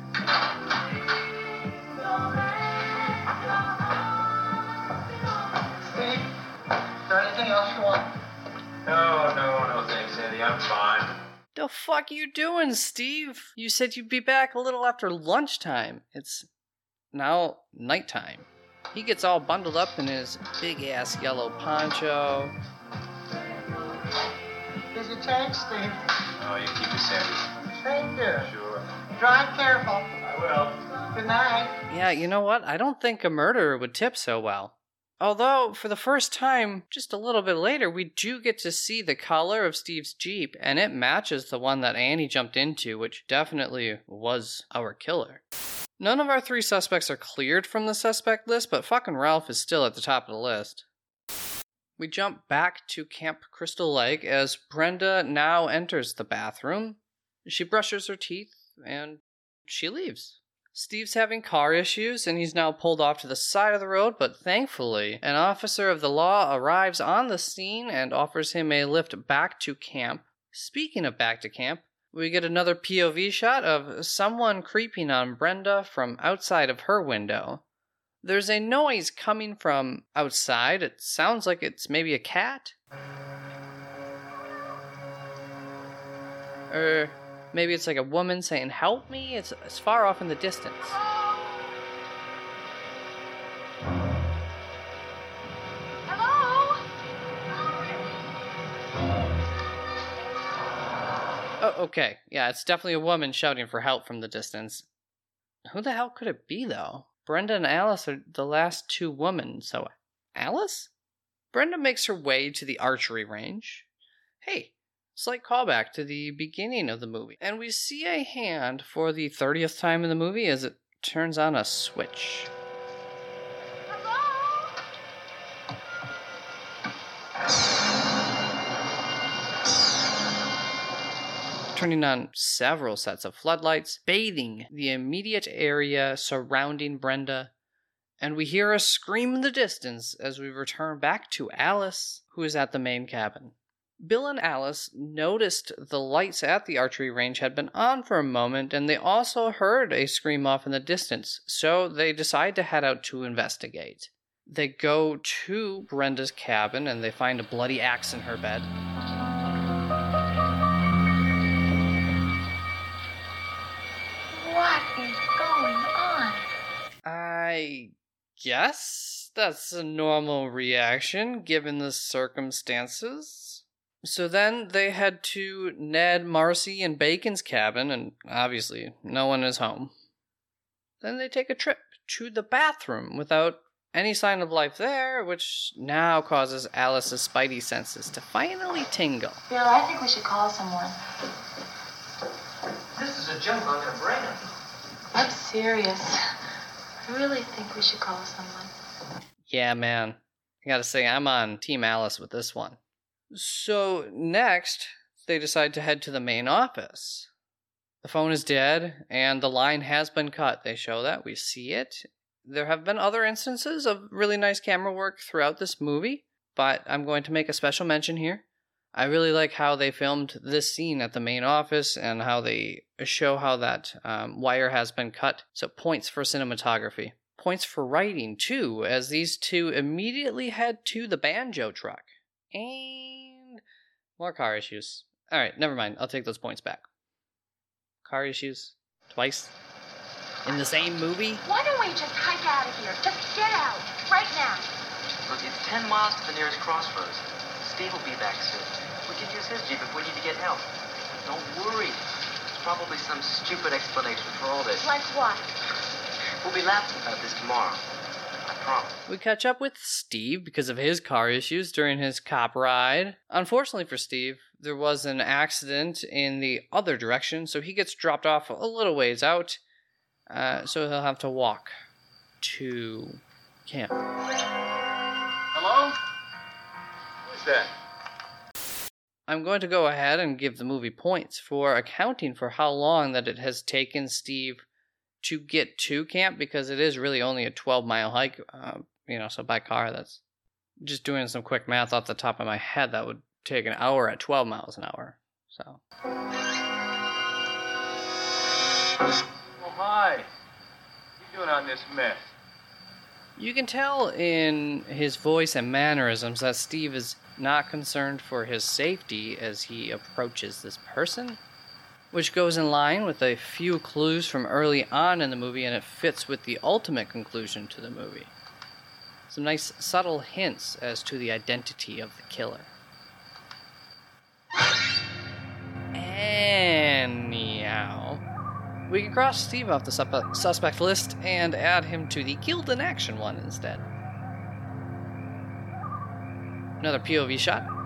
Steve, is there anything else you want? No, no, no thanks, Eddie. I'm fine. The fuck you doing, Steve? You said you'd be back a little after lunchtime. It's now nighttime. He gets all bundled up in his big ass yellow poncho. Here's your change, Steve. Oh, you keep it safe. Thank you. Sure. Drive careful. I will. Good night. Yeah, you know what? I don't think a murderer would tip so well. Although, for the first time, just a little bit later, we do get to see the color of Steve's Jeep, and it matches the one that Annie jumped into, which definitely was our killer. None of our three suspects are cleared from the suspect list, but fucking Ralph is still at the top of the list. We jump back to Camp Crystal Lake as Brenda now enters the bathroom. She brushes her teeth and she leaves. Steve's having car issues and he's now pulled off to the side of the road, but thankfully, an officer of the law arrives on the scene and offers him a lift back to camp. Speaking of back to camp, we get another POV shot of someone creeping on Brenda from outside of her window. There's a noise coming from outside. It sounds like it's maybe a cat. Or maybe it's like a woman saying, Help me. It's, it's far off in the distance. Okay. Yeah, it's definitely a woman shouting for help from the distance. Who the hell could it be, though? Brenda and Alice are the last two women, so Alice? Brenda makes her way to the archery range. Hey, slight callback to the beginning of the movie. And we see a hand for the 30th time in the movie as it turns on a switch. Turning on several sets of floodlights, bathing the immediate area surrounding Brenda. And we hear a scream in the distance as we return back to Alice, who is at the main cabin. Bill and Alice noticed the lights at the archery range had been on for a moment, and they also heard a scream off in the distance, so they decide to head out to investigate. They go to Brenda's cabin and they find a bloody axe in her bed. What is going on? I guess that's a normal reaction given the circumstances. So then they head to Ned, Marcy, and Bacon's cabin, and obviously no one is home. Then they take a trip to the bathroom without any sign of life there, which now causes Alice's spidey senses to finally tingle. Bill, I think we should call someone. This is a joke on the brain. I'm serious. I really think we should call someone. Yeah, man. I gotta say, I'm on Team Alice with this one. So, next, they decide to head to the main office. The phone is dead, and the line has been cut. They show that. We see it. There have been other instances of really nice camera work throughout this movie, but I'm going to make a special mention here. I really like how they filmed this scene at the main office and how they show how that um, wire has been cut. So, points for cinematography. Points for writing, too, as these two immediately head to the banjo truck. And more car issues. Alright, never mind. I'll take those points back. Car issues? Twice? In the same movie? Why don't we just hike out of here? Just get out. Right now. Look, it's 10 miles to the nearest crossroads. Steve will be back soon. We can use his jeep if we need to get help. Don't worry. There's probably some stupid explanation for all this. Like what? We'll be laughing about this tomorrow. I promise. We catch up with Steve because of his car issues during his cop ride. Unfortunately for Steve, there was an accident in the other direction, so he gets dropped off a little ways out. Uh, so he'll have to walk to camp. Hello? Who's that? I'm going to go ahead and give the movie points for accounting for how long that it has taken Steve to get to camp because it is really only a 12 mile hike. Uh, you know, so by car, that's just doing some quick math off the top of my head. That would take an hour at 12 miles an hour. So Oh, hi. What are you doing on this mess? you can tell in his voice and mannerisms that Steve is not concerned for his safety as he approaches this person, which goes in line with a few clues from early on in the movie and it fits with the ultimate conclusion to the movie. Some nice subtle hints as to the identity of the killer. Anyhow, we can cross Steve off the suspect list and add him to the killed in action one instead. Another POV shot.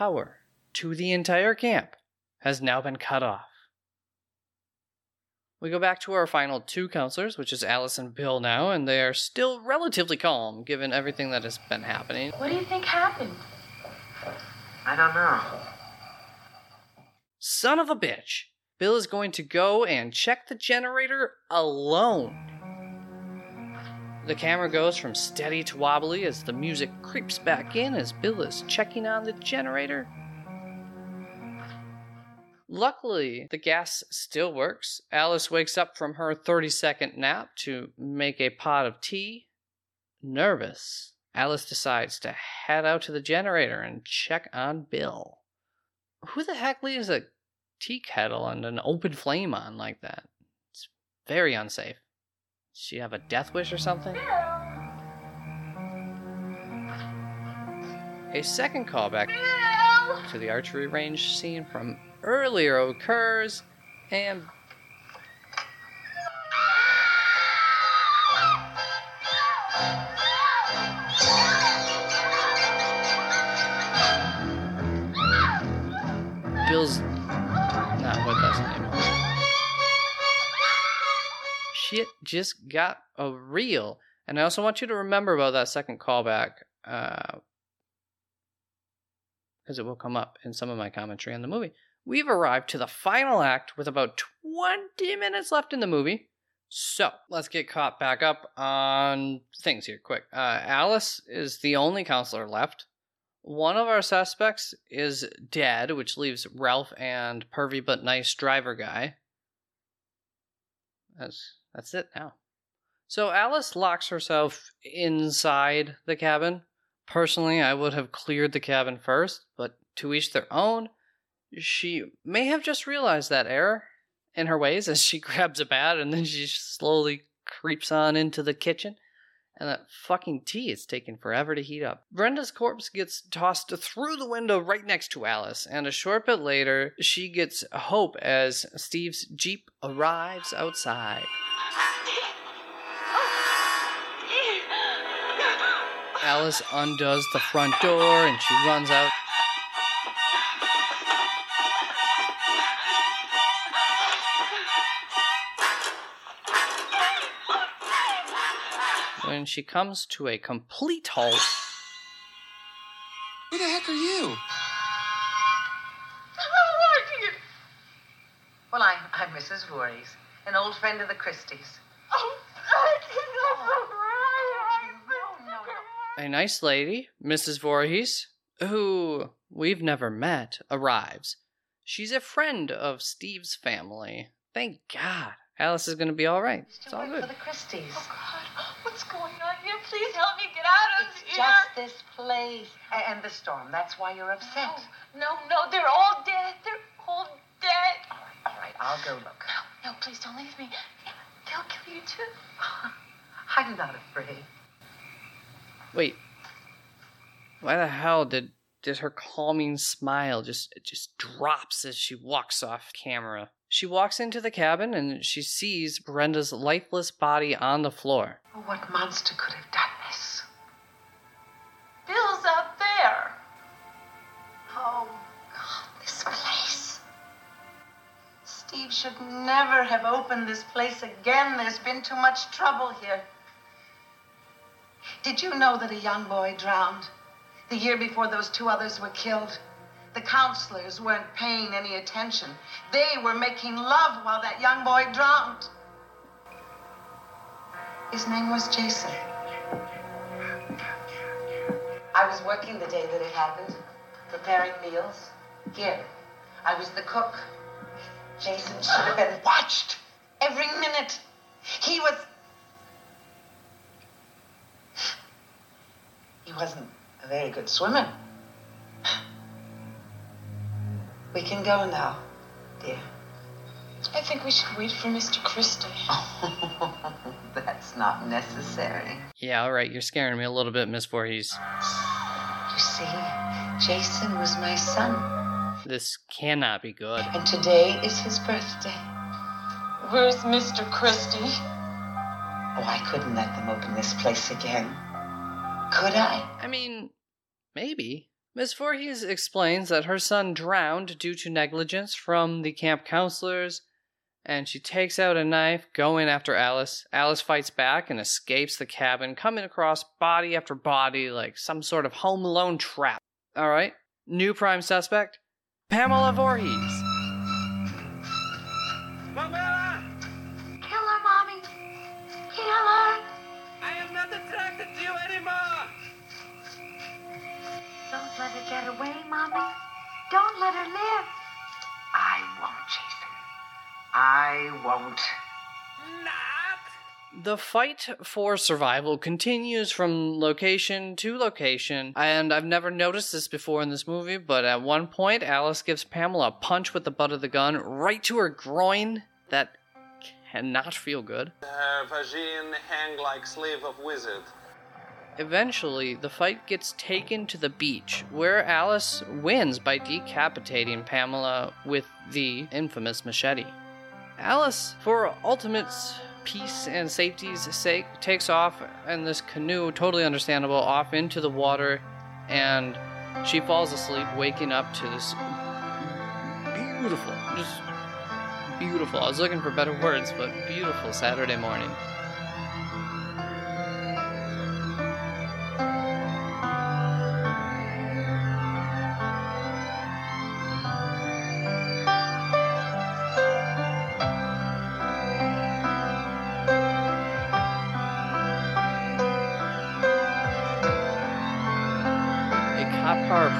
Power to the entire camp has now been cut off. We go back to our final two counselors, which is Alice and Bill now, and they are still relatively calm given everything that has been happening. What do you think happened? I don't know. Son of a bitch! Bill is going to go and check the generator alone. The camera goes from steady to wobbly as the music creeps back in as Bill is checking on the generator. Luckily, the gas still works. Alice wakes up from her 30 second nap to make a pot of tea. Nervous, Alice decides to head out to the generator and check on Bill. Who the heck leaves a tea kettle and an open flame on like that? It's very unsafe. She have a death wish or something? A second callback to the archery range scene from earlier occurs, and Shit just got a real. And I also want you to remember about that second callback. Uh, because it will come up in some of my commentary on the movie. We've arrived to the final act with about 20 minutes left in the movie. So let's get caught back up on things here quick. Uh, Alice is the only counselor left. One of our suspects is dead, which leaves Ralph and pervy but nice driver guy. That's that's it now. So Alice locks herself inside the cabin. Personally, I would have cleared the cabin first, but to each their own. She may have just realized that error in her ways as she <laughs> grabs a bat and then she slowly creeps on into the kitchen. And that fucking tea is taking forever to heat up. Brenda's corpse gets tossed through the window right next to Alice, and a short bit later, she gets hope as Steve's Jeep arrives outside. <gasps> Alice undoes the front door and she runs out. When she comes to a complete halt, Who the heck are you? Well, I'm, I'm Mrs. Voorhees, an old friend of the Christies. Oh, right! A nice lady, Mrs. Voorhees, who we've never met, arrives. She's a friend of Steve's family. Thank God. Alice is going to be all right. It's all good. For the Christies. Oh, What's going on here? Please help me get out of It's here. just this place and the storm. That's why you're upset. No, no, no. they're all dead. They're all dead. All right, I'll go look. No, no, please don't leave me. They'll kill you too. <sighs> I'm not afraid. Wait. Why the hell did did her calming smile just it just drops as she walks off camera? She walks into the cabin and she sees Brenda's lifeless body on the floor. Oh, what monster could have done this? Bill's out there. Oh, God, this place. Steve should never have opened this place again. There's been too much trouble here. Did you know that a young boy drowned the year before those two others were killed? The counselors weren't paying any attention. They were making love while that young boy drowned. His name was Jason. I was working the day that it happened, preparing meals. Here, I was the cook. Jason should have been watched every minute. He was. He wasn't a very good swimmer. We can go now, dear. I think we should wait for Mr. Christie. <laughs> That's not necessary. Yeah, all right, you're scaring me a little bit, Miss Voorhees. You see, Jason was my son. This cannot be good. And today is his birthday. Where's Mr. Christie? Oh, I couldn't let them open this place again. Could I? I mean, maybe. Miss Voorhees explains that her son drowned due to negligence from the camp counselors, and she takes out a knife, going after Alice. Alice fights back and escapes the cabin, coming across body after body like some sort of home alone trap. Alright, new prime suspect Pamela Voorhees. Away, Mommy. Don't let her live. I won't, Jason. I won't. Not. The fight for survival continues from location to location, and I've never noticed this before in this movie, but at one point, Alice gives Pamela a punch with the butt of the gun right to her groin. That cannot feel good. Her vagine hang like sleeve of wizard. Eventually, the fight gets taken to the beach, where Alice wins by decapitating Pamela with the infamous machete. Alice, for ultimate peace and safety's sake, takes off in this canoe, totally understandable, off into the water, and she falls asleep, waking up to this beautiful, just beautiful. I was looking for better words, but beautiful Saturday morning.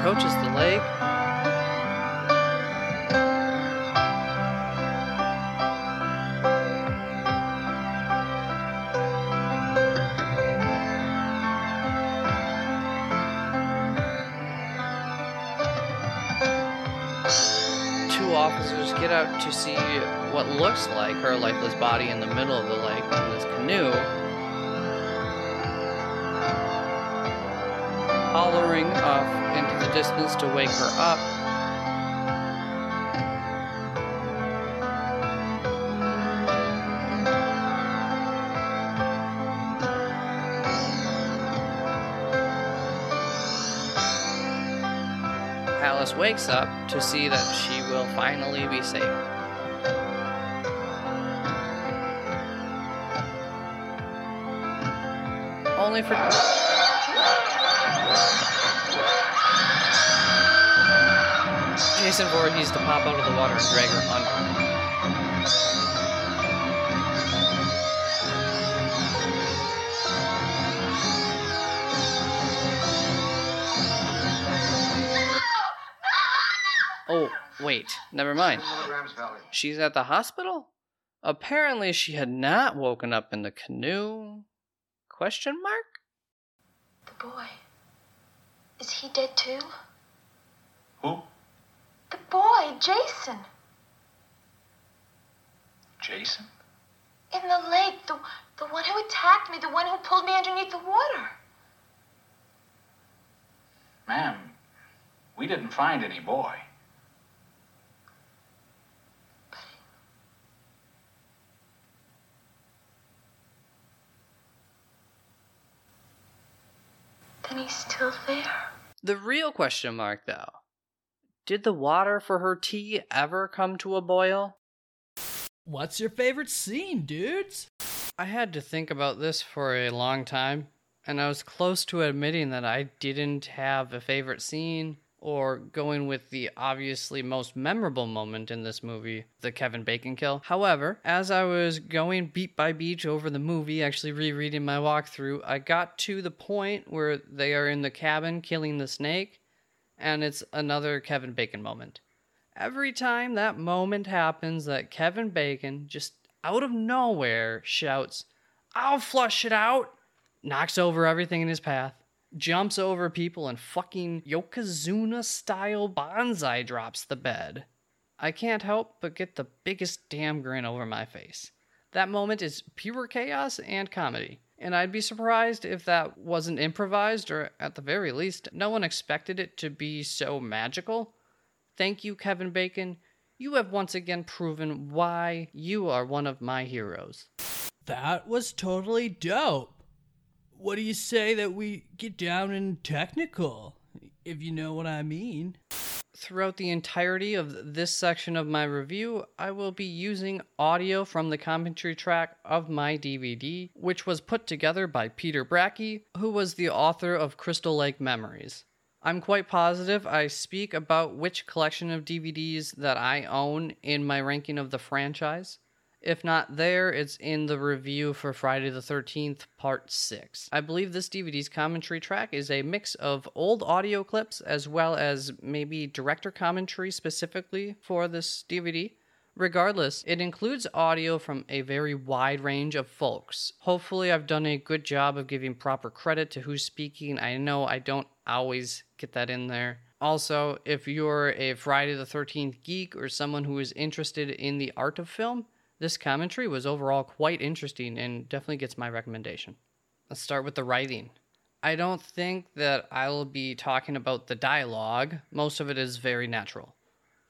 Approaches the lake. Two officers get out to see what looks like her lifeless body in the middle of the lake in this canoe. Hollering off into the distance to wake her up. Alice wakes up to see that she will finally be safe. Only for Jason Voorhees to pop out of the water and drag her under. Oh, wait, never mind. She's at the hospital? Apparently she had not woken up in the canoe. Question mark? The boy. Is he dead too? Who? The boy, Jason. Jason? In the lake. The, the one who attacked me. The one who pulled me underneath the water. Ma'am, we didn't find any boy. Then he's still there. The real question mark, though did the water for her tea ever come to a boil? What's your favorite scene, dudes? I had to think about this for a long time, and I was close to admitting that I didn't have a favorite scene or going with the obviously most memorable moment in this movie, the Kevin Bacon kill. However, as I was going beat by beat over the movie, actually rereading my walkthrough, I got to the point where they are in the cabin killing the snake, and it's another Kevin Bacon moment. Every time that moment happens, that Kevin Bacon just out of nowhere shouts, I'll flush it out, knocks over everything in his path, jumps over people, and fucking Yokozuna style banzai drops the bed. I can't help but get the biggest damn grin over my face. That moment is pure chaos and comedy, and I'd be surprised if that wasn't improvised, or at the very least, no one expected it to be so magical. Thank you, Kevin Bacon. You have once again proven why you are one of my heroes. That was totally dope. What do you say that we get down and technical, if you know what I mean? Throughout the entirety of this section of my review, I will be using audio from the commentary track of my DVD, which was put together by Peter Bracke, who was the author of Crystal Lake Memories. I'm quite positive I speak about which collection of DVDs that I own in my ranking of the franchise. If not there, it's in the review for Friday the 13th, Part 6. I believe this DVD's commentary track is a mix of old audio clips as well as maybe director commentary specifically for this DVD. Regardless, it includes audio from a very wide range of folks. Hopefully, I've done a good job of giving proper credit to who's speaking. I know I don't always get that in there. Also, if you're a Friday the 13th geek or someone who is interested in the art of film, this commentary was overall quite interesting and definitely gets my recommendation. Let's start with the writing. I don't think that I will be talking about the dialogue, most of it is very natural.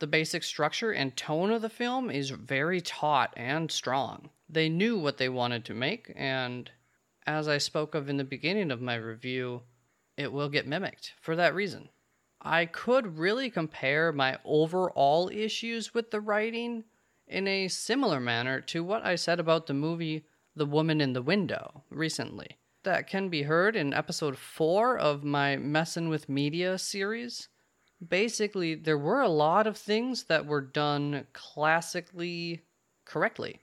The basic structure and tone of the film is very taut and strong. They knew what they wanted to make, and as I spoke of in the beginning of my review, it will get mimicked for that reason. I could really compare my overall issues with the writing in a similar manner to what I said about the movie The Woman in the Window recently. That can be heard in episode 4 of my Messin' with Media series. Basically, there were a lot of things that were done classically correctly.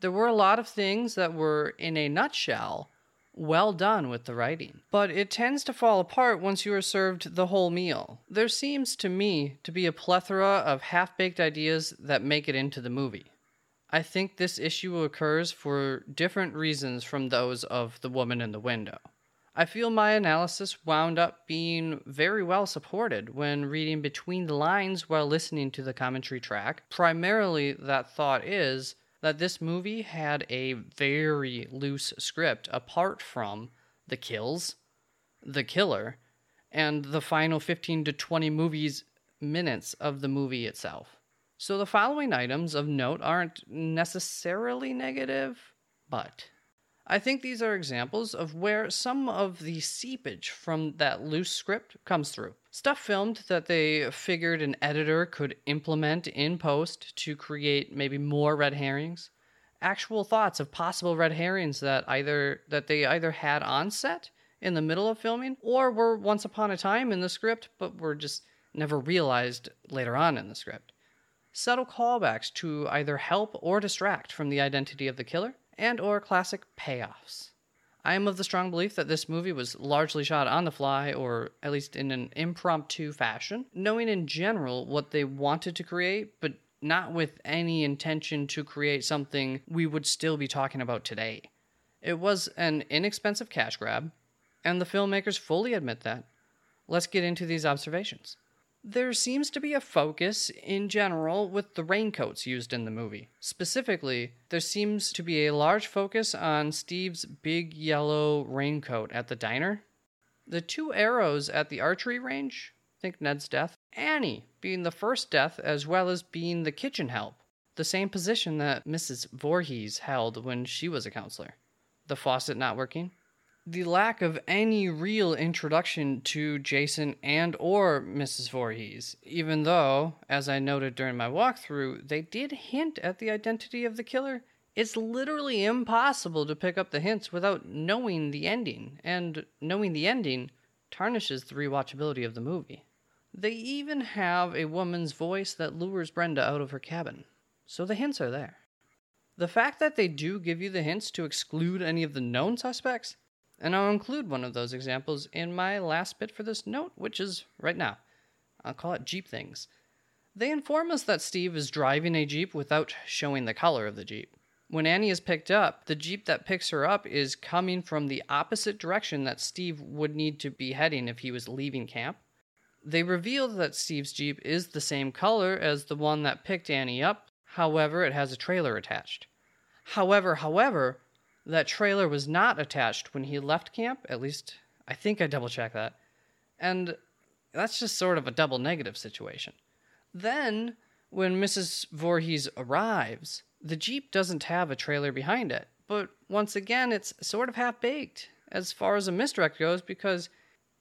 There were a lot of things that were, in a nutshell, well done with the writing. But it tends to fall apart once you are served the whole meal. There seems to me to be a plethora of half baked ideas that make it into the movie. I think this issue occurs for different reasons from those of The Woman in the Window. I feel my analysis wound up being very well supported when reading between the lines while listening to the commentary track. Primarily, that thought is that this movie had a very loose script apart from the kills, the killer, and the final 15 to 20 movies minutes of the movie itself. So the following items of note aren't necessarily negative, but I think these are examples of where some of the seepage from that loose script comes through. Stuff filmed that they figured an editor could implement in post to create maybe more red herrings. Actual thoughts of possible red herrings that either that they either had on set in the middle of filming or were once upon a time in the script but were just never realized later on in the script. Subtle callbacks to either help or distract from the identity of the killer and or classic payoffs. I am of the strong belief that this movie was largely shot on the fly, or at least in an impromptu fashion, knowing in general what they wanted to create, but not with any intention to create something we would still be talking about today. It was an inexpensive cash grab, and the filmmakers fully admit that. Let's get into these observations. There seems to be a focus in general with the raincoats used in the movie. Specifically, there seems to be a large focus on Steve's big yellow raincoat at the diner. The two arrows at the archery range, think Ned's death, Annie being the first death as well as being the kitchen help, the same position that Mrs. Voorhees held when she was a counselor. The faucet not working, the lack of any real introduction to Jason and or Mrs. Voorhees, even though, as I noted during my walkthrough, they did hint at the identity of the killer. It's literally impossible to pick up the hints without knowing the ending, and knowing the ending tarnishes the rewatchability of the movie. They even have a woman's voice that lures Brenda out of her cabin, so the hints are there. The fact that they do give you the hints to exclude any of the known suspects and I'll include one of those examples in my last bit for this note, which is right now. I'll call it Jeep Things. They inform us that Steve is driving a Jeep without showing the color of the Jeep. When Annie is picked up, the Jeep that picks her up is coming from the opposite direction that Steve would need to be heading if he was leaving camp. They reveal that Steve's Jeep is the same color as the one that picked Annie up, however, it has a trailer attached. However, however, that trailer was not attached when he left camp. At least I think I double checked that. And that's just sort of a double negative situation. Then, when Mrs. Voorhees arrives, the Jeep doesn't have a trailer behind it. But once again, it's sort of half baked as far as a misdirect goes because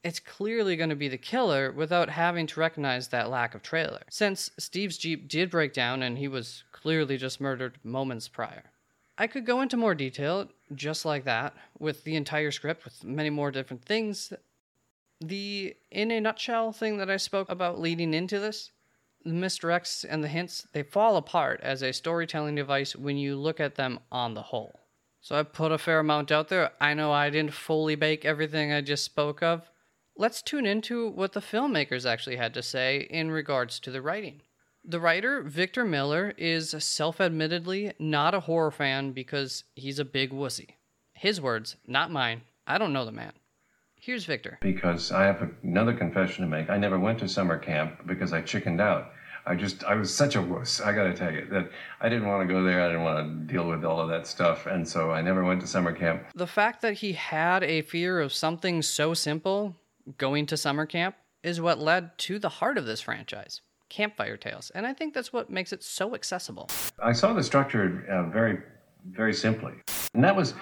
it's clearly going to be the killer without having to recognize that lack of trailer. Since Steve's Jeep did break down and he was clearly just murdered moments prior. I could go into more detail, just like that, with the entire script, with many more different things. The in a nutshell thing that I spoke about leading into this, the misdirects and the hints, they fall apart as a storytelling device when you look at them on the whole. So I put a fair amount out there. I know I didn't fully bake everything I just spoke of. Let's tune into what the filmmakers actually had to say in regards to the writing. The writer, Victor Miller, is self admittedly not a horror fan because he's a big wussy. His words, not mine. I don't know the man. Here's Victor. Because I have another confession to make. I never went to summer camp because I chickened out. I just, I was such a wuss, I gotta tell you, that I didn't want to go there. I didn't want to deal with all of that stuff. And so I never went to summer camp. The fact that he had a fear of something so simple, going to summer camp, is what led to the heart of this franchise campfire tales. And I think that's what makes it so accessible. I saw the structure uh, very, very simply. And that was,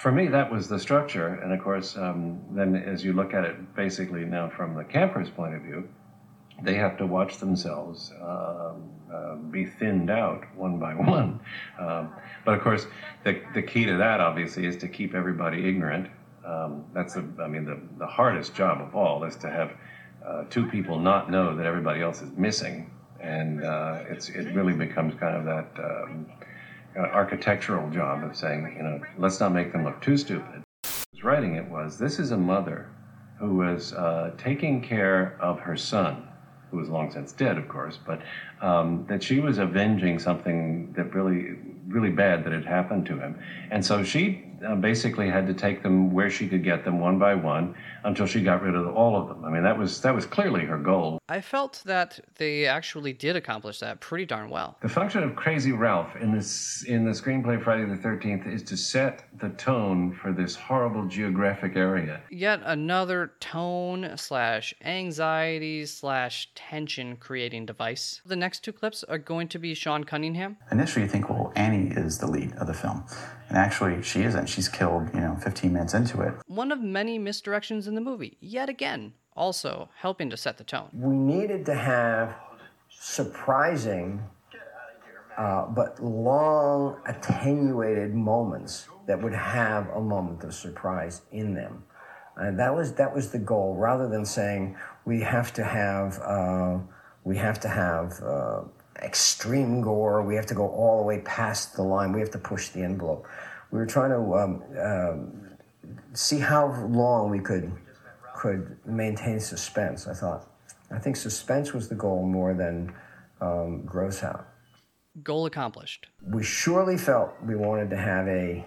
for me, that was the structure. And of course, um, then as you look at it basically now from the camper's point of view, they have to watch themselves uh, uh, be thinned out one by <laughs> one. Um, but of course, the, the key to that obviously is to keep everybody ignorant. Um, that's the, I mean, the, the hardest job of all is to have uh, two people not know that everybody else is missing, and uh, it's it really becomes kind of that um, architectural job of saying, you know, let's not make them look too stupid. Writing it was this is a mother who was uh, taking care of her son who was long since dead, of course, but um, that she was avenging something that really, really bad that had happened to him. And so she uh, basically had to take them where she could get them one by one until she got rid of all of them. I mean, that was that was clearly her goal. I felt that they actually did accomplish that pretty darn well. The function of Crazy Ralph in this in the screenplay Friday the Thirteenth is to set the tone for this horrible geographic area. Yet another tone slash anxiety slash tension creating device. The next two clips are going to be Sean Cunningham. Initially, you think, well, Annie is the lead of the film, and actually, she isn't. She's killed, you know, 15 minutes into it. One of many misdirections in the movie, yet again, also helping to set the tone. We needed to have surprising, uh, but long, attenuated moments that would have a moment of surprise in them. And that was that was the goal, rather than saying we have to have uh, we have to have uh, extreme gore, we have to go all the way past the line, we have to push the envelope. We were trying to um, um, see how long we could could maintain suspense. I thought, I think suspense was the goal more than um, gross out. Goal accomplished. We surely felt we wanted to have a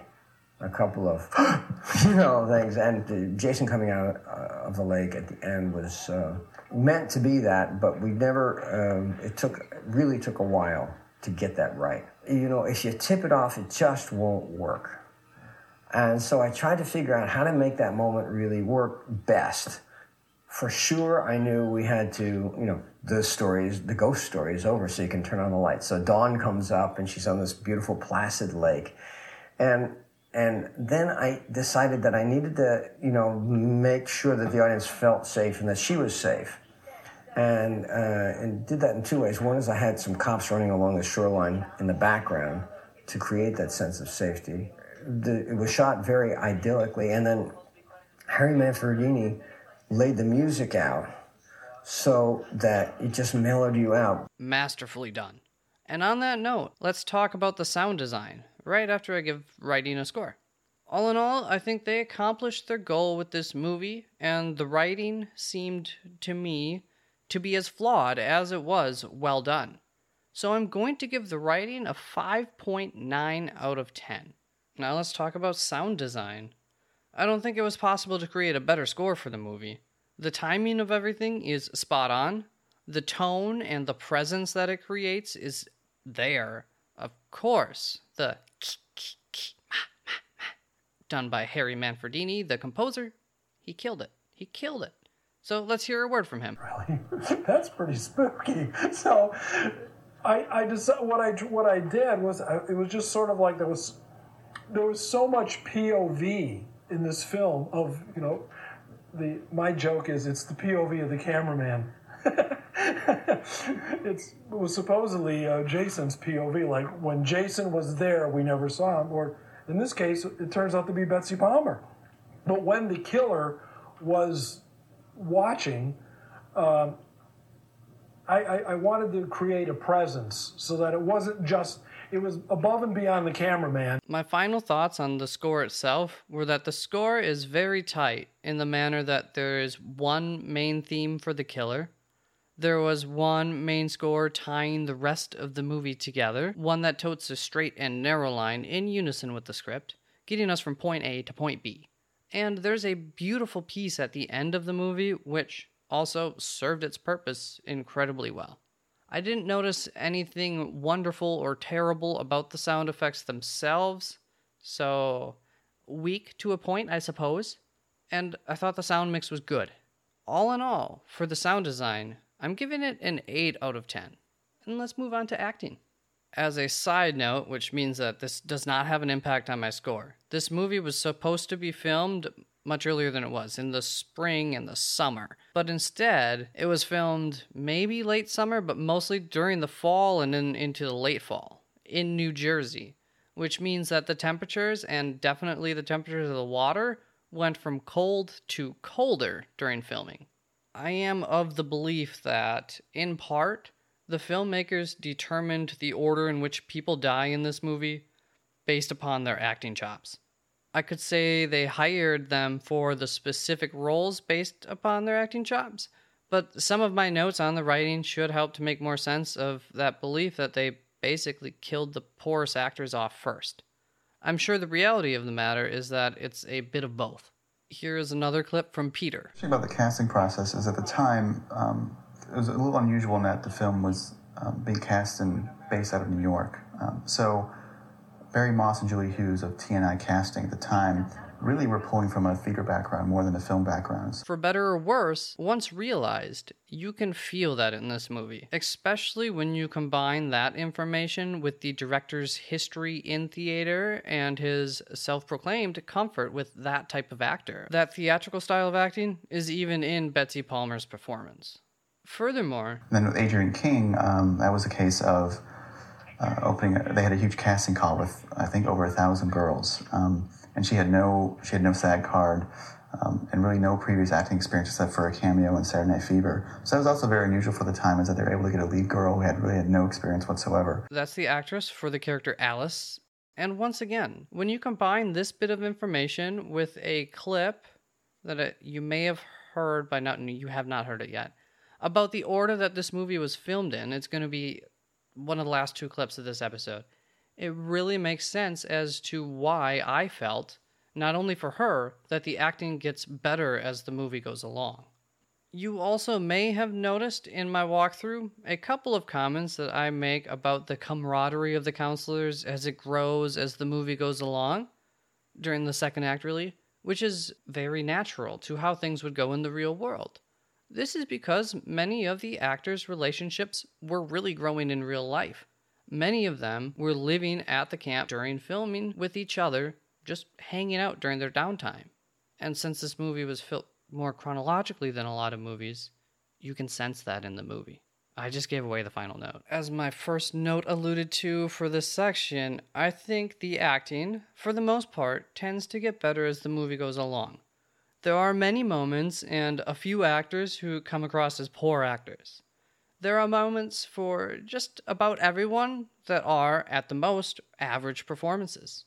a couple of <gasps> you know things, and Jason coming out uh, of the lake at the end was uh, meant to be that, but we never. Um, it took really took a while to get that right. You know, if you tip it off, it just won't work. And so I tried to figure out how to make that moment really work best. For sure, I knew we had to, you know, the story is, the ghost story is over, so you can turn on the lights. So Dawn comes up and she's on this beautiful placid lake. And and then I decided that I needed to, you know, make sure that the audience felt safe and that she was safe. And, uh, and did that in two ways. One is I had some cops running along the shoreline in the background to create that sense of safety. The, it was shot very idyllically. And then Harry Manfredini laid the music out so that it just mellowed you out. Masterfully done. And on that note, let's talk about the sound design right after I give writing a score. All in all, I think they accomplished their goal with this movie, and the writing seemed to me to be as flawed as it was well done. So I'm going to give the writing a 5.9 out of 10. Now let's talk about sound design. I don't think it was possible to create a better score for the movie. The timing of everything is spot on. The tone and the presence that it creates is there. Of course, the done by Harry Manfredini, the composer, he killed it. He killed it. So let's hear a word from him. Really, <laughs> That's pretty spooky. <laughs> So, I I just what I what I did was it was just sort of like there was there was so much POV in this film of you know the my joke is it's the POV of the cameraman. <laughs> it was supposedly uh, Jason's POV. Like when Jason was there, we never saw him. Or in this case, it turns out to be Betsy Palmer. But when the killer was watching, uh, I, I, I wanted to create a presence so that it wasn't just it was above and beyond the cameraman. My final thoughts on the score itself were that the score is very tight in the manner that there is one main theme for the killer. There was one main score tying the rest of the movie together, one that totes a straight and narrow line in unison with the script, getting us from point A to point B. And there's a beautiful piece at the end of the movie which also served its purpose incredibly well. I didn't notice anything wonderful or terrible about the sound effects themselves, so weak to a point, I suppose. And I thought the sound mix was good. All in all, for the sound design, I'm giving it an 8 out of 10. And let's move on to acting. As a side note, which means that this does not have an impact on my score, this movie was supposed to be filmed much earlier than it was, in the spring and the summer. But instead, it was filmed maybe late summer, but mostly during the fall and in, into the late fall in New Jersey, which means that the temperatures and definitely the temperatures of the water went from cold to colder during filming. I am of the belief that, in part, the filmmakers determined the order in which people die in this movie based upon their acting chops. I could say they hired them for the specific roles based upon their acting chops, but some of my notes on the writing should help to make more sense of that belief that they basically killed the poorest actors off first. I'm sure the reality of the matter is that it's a bit of both. Here is another clip from Peter. The thing about the casting process is at the time, um, it was a little unusual in that the film was um, being cast and based out of New York. Um, so Barry Moss and Julie Hughes of TNI Casting at the time really were pulling from a theater background more than a film background. For better or worse, once realized, you can feel that in this movie, especially when you combine that information with the director's history in theater and his self proclaimed comfort with that type of actor. That theatrical style of acting is even in Betsy Palmer's performance. Furthermore, And then with Adrienne King, um, that was a case of uh, opening. They had a huge casting call with I think over a thousand girls, um, and she had no she had no SAG card. Um, and really no previous acting experience except for a cameo in Saturday Night Fever. So that was also very unusual for the time, is that they were able to get a lead girl who had really had no experience whatsoever. That's the actress for the character Alice. And once again, when you combine this bit of information with a clip that it, you may have heard by now, you have not heard it yet, about the order that this movie was filmed in, it's going to be one of the last two clips of this episode. It really makes sense as to why I felt, not only for her, that the acting gets better as the movie goes along. You also may have noticed in my walkthrough a couple of comments that I make about the camaraderie of the counselors as it grows as the movie goes along during the second act, really, which is very natural to how things would go in the real world. This is because many of the actors' relationships were really growing in real life. Many of them were living at the camp during filming with each other, just hanging out during their downtime. And since this movie was filmed more chronologically than a lot of movies, you can sense that in the movie. I just gave away the final note. As my first note alluded to for this section, I think the acting, for the most part, tends to get better as the movie goes along. There are many moments and a few actors who come across as poor actors. There are moments for just about everyone that are, at the most, average performances.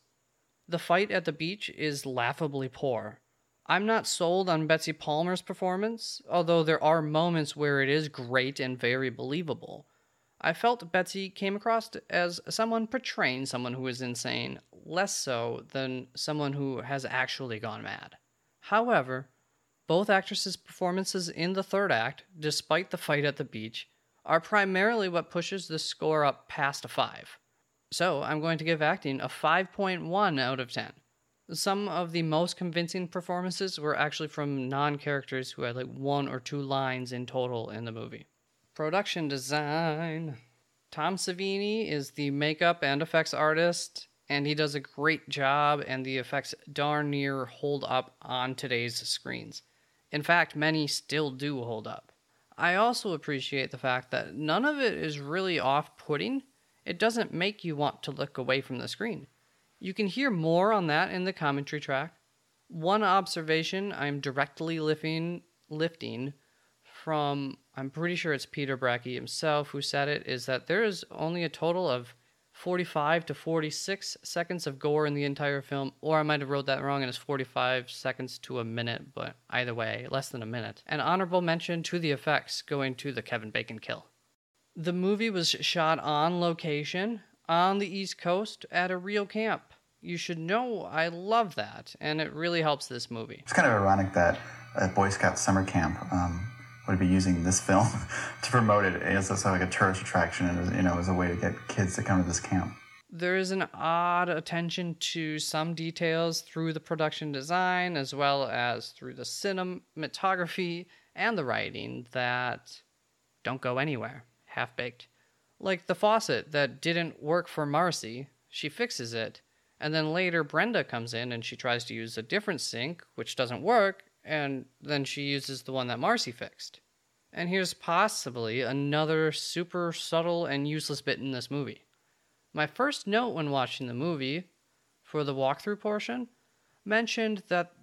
The fight at the beach is laughably poor. I'm not sold on Betsy Palmer's performance, although there are moments where it is great and very believable. I felt Betsy came across as someone portraying someone who is insane, less so than someone who has actually gone mad. However, both actresses' performances in the third act, despite the fight at the beach, are primarily what pushes the score up past a 5. So I'm going to give acting a 5.1 out of 10. Some of the most convincing performances were actually from non characters who had like one or two lines in total in the movie. Production design. Tom Savini is the makeup and effects artist, and he does a great job, and the effects darn near hold up on today's screens. In fact, many still do hold up. I also appreciate the fact that none of it is really off putting. It doesn't make you want to look away from the screen. You can hear more on that in the commentary track. One observation I'm directly lifting, lifting from, I'm pretty sure it's Peter Bracke himself who said it, is that there is only a total of 45 to 46 seconds of gore in the entire film, or I might have wrote that wrong and it's 45 seconds to a minute, but either way, less than a minute. An honorable mention to the effects going to the Kevin Bacon kill. The movie was shot on location on the East Coast at a real camp. You should know I love that, and it really helps this movie. It's kind of ironic that a Boy Scout summer camp um, would be using this film <laughs> to promote it as like a tourist attraction and you know as a way to get kids to come to this camp. There is an odd attention to some details through the production design as well as through the cinematography and the writing that don't go anywhere, half baked. Like the faucet that didn't work for Marcy, she fixes it, and then later Brenda comes in and she tries to use a different sink, which doesn't work, and then she uses the one that Marcy fixed. And here's possibly another super subtle and useless bit in this movie. My first note when watching the movie, for the walkthrough portion, mentioned that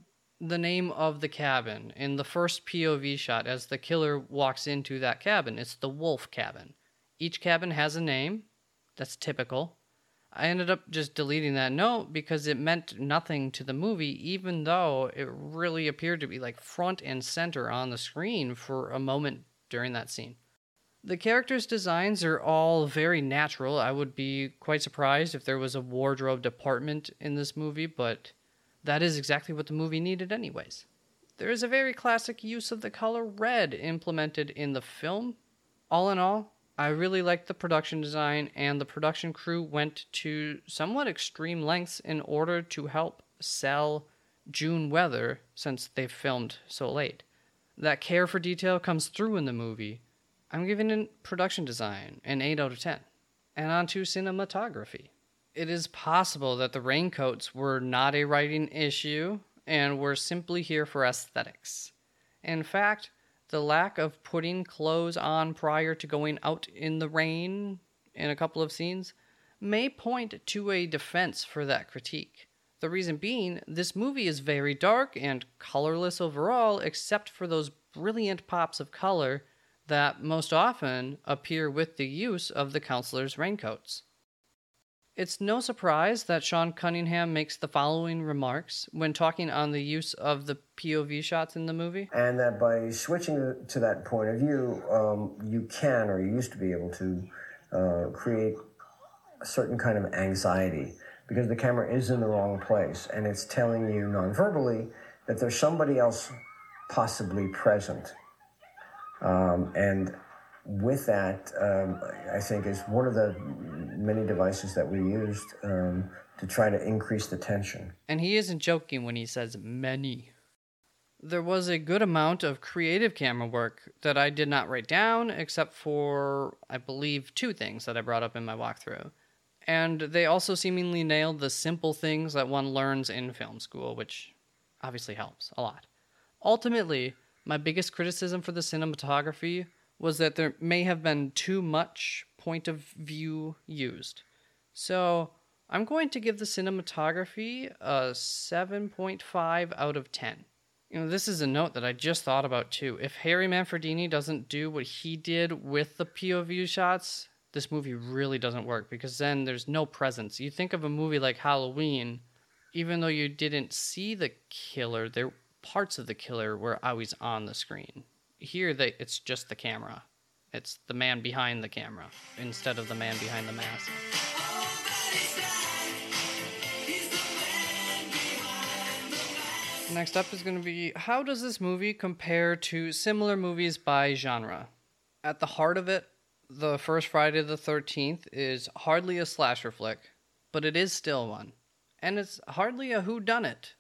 the name of the cabin in the first POV shot as the killer walks into that cabin. It's the Wolf Cabin. Each cabin has a name. That's typical. I ended up just deleting that note because it meant nothing to the movie, even though it really appeared to be like front and center on the screen for a moment during that scene. The characters' designs are all very natural. I would be quite surprised if there was a wardrobe department in this movie, but that is exactly what the movie needed, anyways. There is a very classic use of the color red implemented in the film. All in all, I really liked the production design, and the production crew went to somewhat extreme lengths in order to help sell June weather since they filmed so late. That care for detail comes through in the movie. I'm giving it production design an 8 out of 10. And on to cinematography. It is possible that the raincoats were not a writing issue and were simply here for aesthetics. In fact, the lack of putting clothes on prior to going out in the rain in a couple of scenes may point to a defense for that critique. The reason being, this movie is very dark and colorless overall, except for those brilliant pops of color that most often appear with the use of the counselor's raincoats. It's no surprise that Sean Cunningham makes the following remarks when talking on the use of the POV shots in the movie. And that by switching to that point of view, um, you can, or you used to be able to, uh, create a certain kind of anxiety because the camera is in the wrong place and it's telling you non-verbally that there's somebody else possibly present. Um, and with that, um, I think is one of the many devices that we used um, to try to increase the tension. And he isn't joking when he says many. There was a good amount of creative camera work that I did not write down, except for, I believe, two things that I brought up in my walkthrough. And they also seemingly nailed the simple things that one learns in film school, which obviously helps a lot. Ultimately, my biggest criticism for the cinematography was that there may have been too much point of view used. So I'm going to give the cinematography a 7.5 out of 10. You know, this is a note that I just thought about too. If Harry Manfredini doesn't do what he did with the POV shots, this movie really doesn't work because then there's no presence. You think of a movie like Halloween, even though you didn't see the killer, there parts of the killer were always on the screen. Here, they, it's just the camera. It's the man behind the camera instead of the man behind the mask. Next up is going to be how does this movie compare to similar movies by genre? At the heart of it, the first Friday the 13th is hardly a slasher flick, but it is still one. and it's hardly a whodunit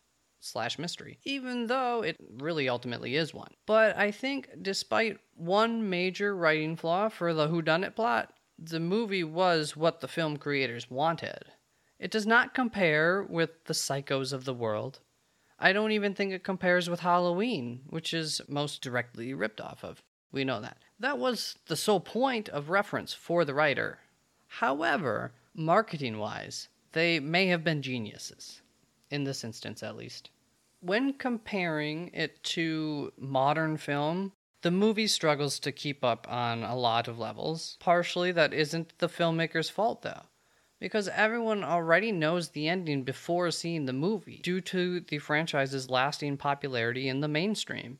slash mystery, even though it really ultimately is one. But I think, despite one major writing flaw for the whodunit plot, the movie was what the film creators wanted. It does not compare with the psychos of the world. I don't even think it compares with Halloween, which is most directly ripped off of. We know that. That was the sole point of reference for the writer. However, marketing wise, they may have been geniuses, in this instance at least. When comparing it to modern film, the movie struggles to keep up on a lot of levels. Partially, that isn't the filmmaker's fault, though, because everyone already knows the ending before seeing the movie due to the franchise's lasting popularity in the mainstream.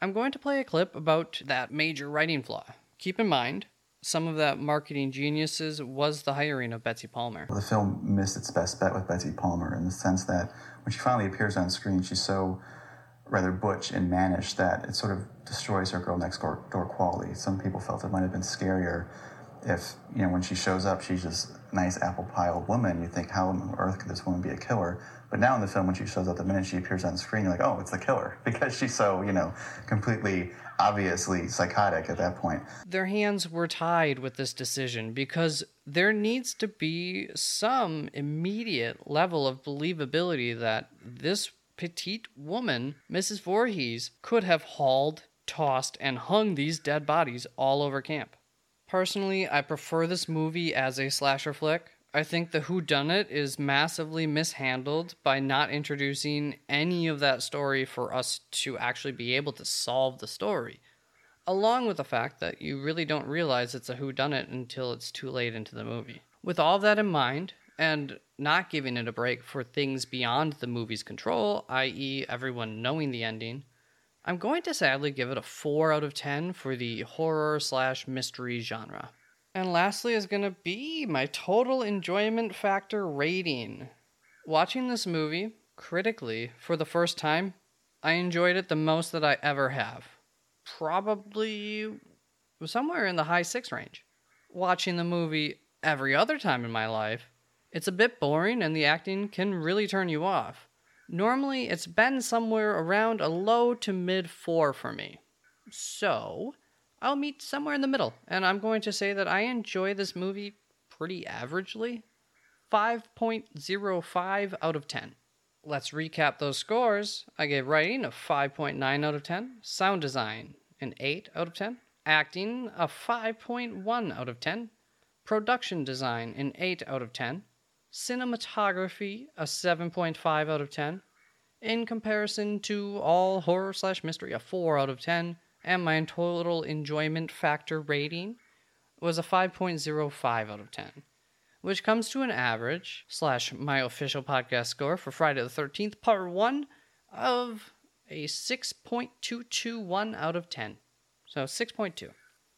I'm going to play a clip about that major writing flaw. Keep in mind, some of that marketing geniuses was the hiring of Betsy Palmer. The film missed its best bet with Betsy Palmer in the sense that when she finally appears on screen, she's so rather butch and mannish that it sort of destroys her girl next door, quality. Some people felt it might have been scarier if, you know, when she shows up, she's just a nice apple pie old woman. You think, how on earth could this woman be a killer? But now in the film, when she shows up, the minute she appears on screen, you're like, oh, it's the killer <laughs> because she's so, you know, completely obviously psychotic at that point. Their hands were tied with this decision because there needs to be some immediate level of believability that this petite woman, Mrs. Voorhees, could have hauled, tossed, and hung these dead bodies all over camp. Personally, I prefer this movie as a slasher flick. I think the whodunit is massively mishandled by not introducing any of that story for us to actually be able to solve the story. Along with the fact that you really don't realize it's a whodunit until it's too late into the movie. With all that in mind, and not giving it a break for things beyond the movie's control, i.e., everyone knowing the ending, I'm going to sadly give it a 4 out of 10 for the horror slash mystery genre. And lastly is going to be my total enjoyment factor rating. Watching this movie, critically, for the first time, I enjoyed it the most that I ever have. Probably somewhere in the high six range. Watching the movie every other time in my life, it's a bit boring and the acting can really turn you off. Normally, it's been somewhere around a low to mid four for me. So, I'll meet somewhere in the middle, and I'm going to say that I enjoy this movie pretty averagely. 5.05 out of 10. Let's recap those scores. I gave writing a 5.9 out of 10, sound design an 8 out of 10, acting a 5.1 out of 10, production design an 8 out of 10, cinematography a 7.5 out of 10, in comparison to all horror slash mystery a 4 out of 10, and my total enjoyment factor rating was a 5.05 out of 10, which comes to an average slash my official podcast score for Friday the 13th, part 1 of a 6.221 out of 10. So 6.2.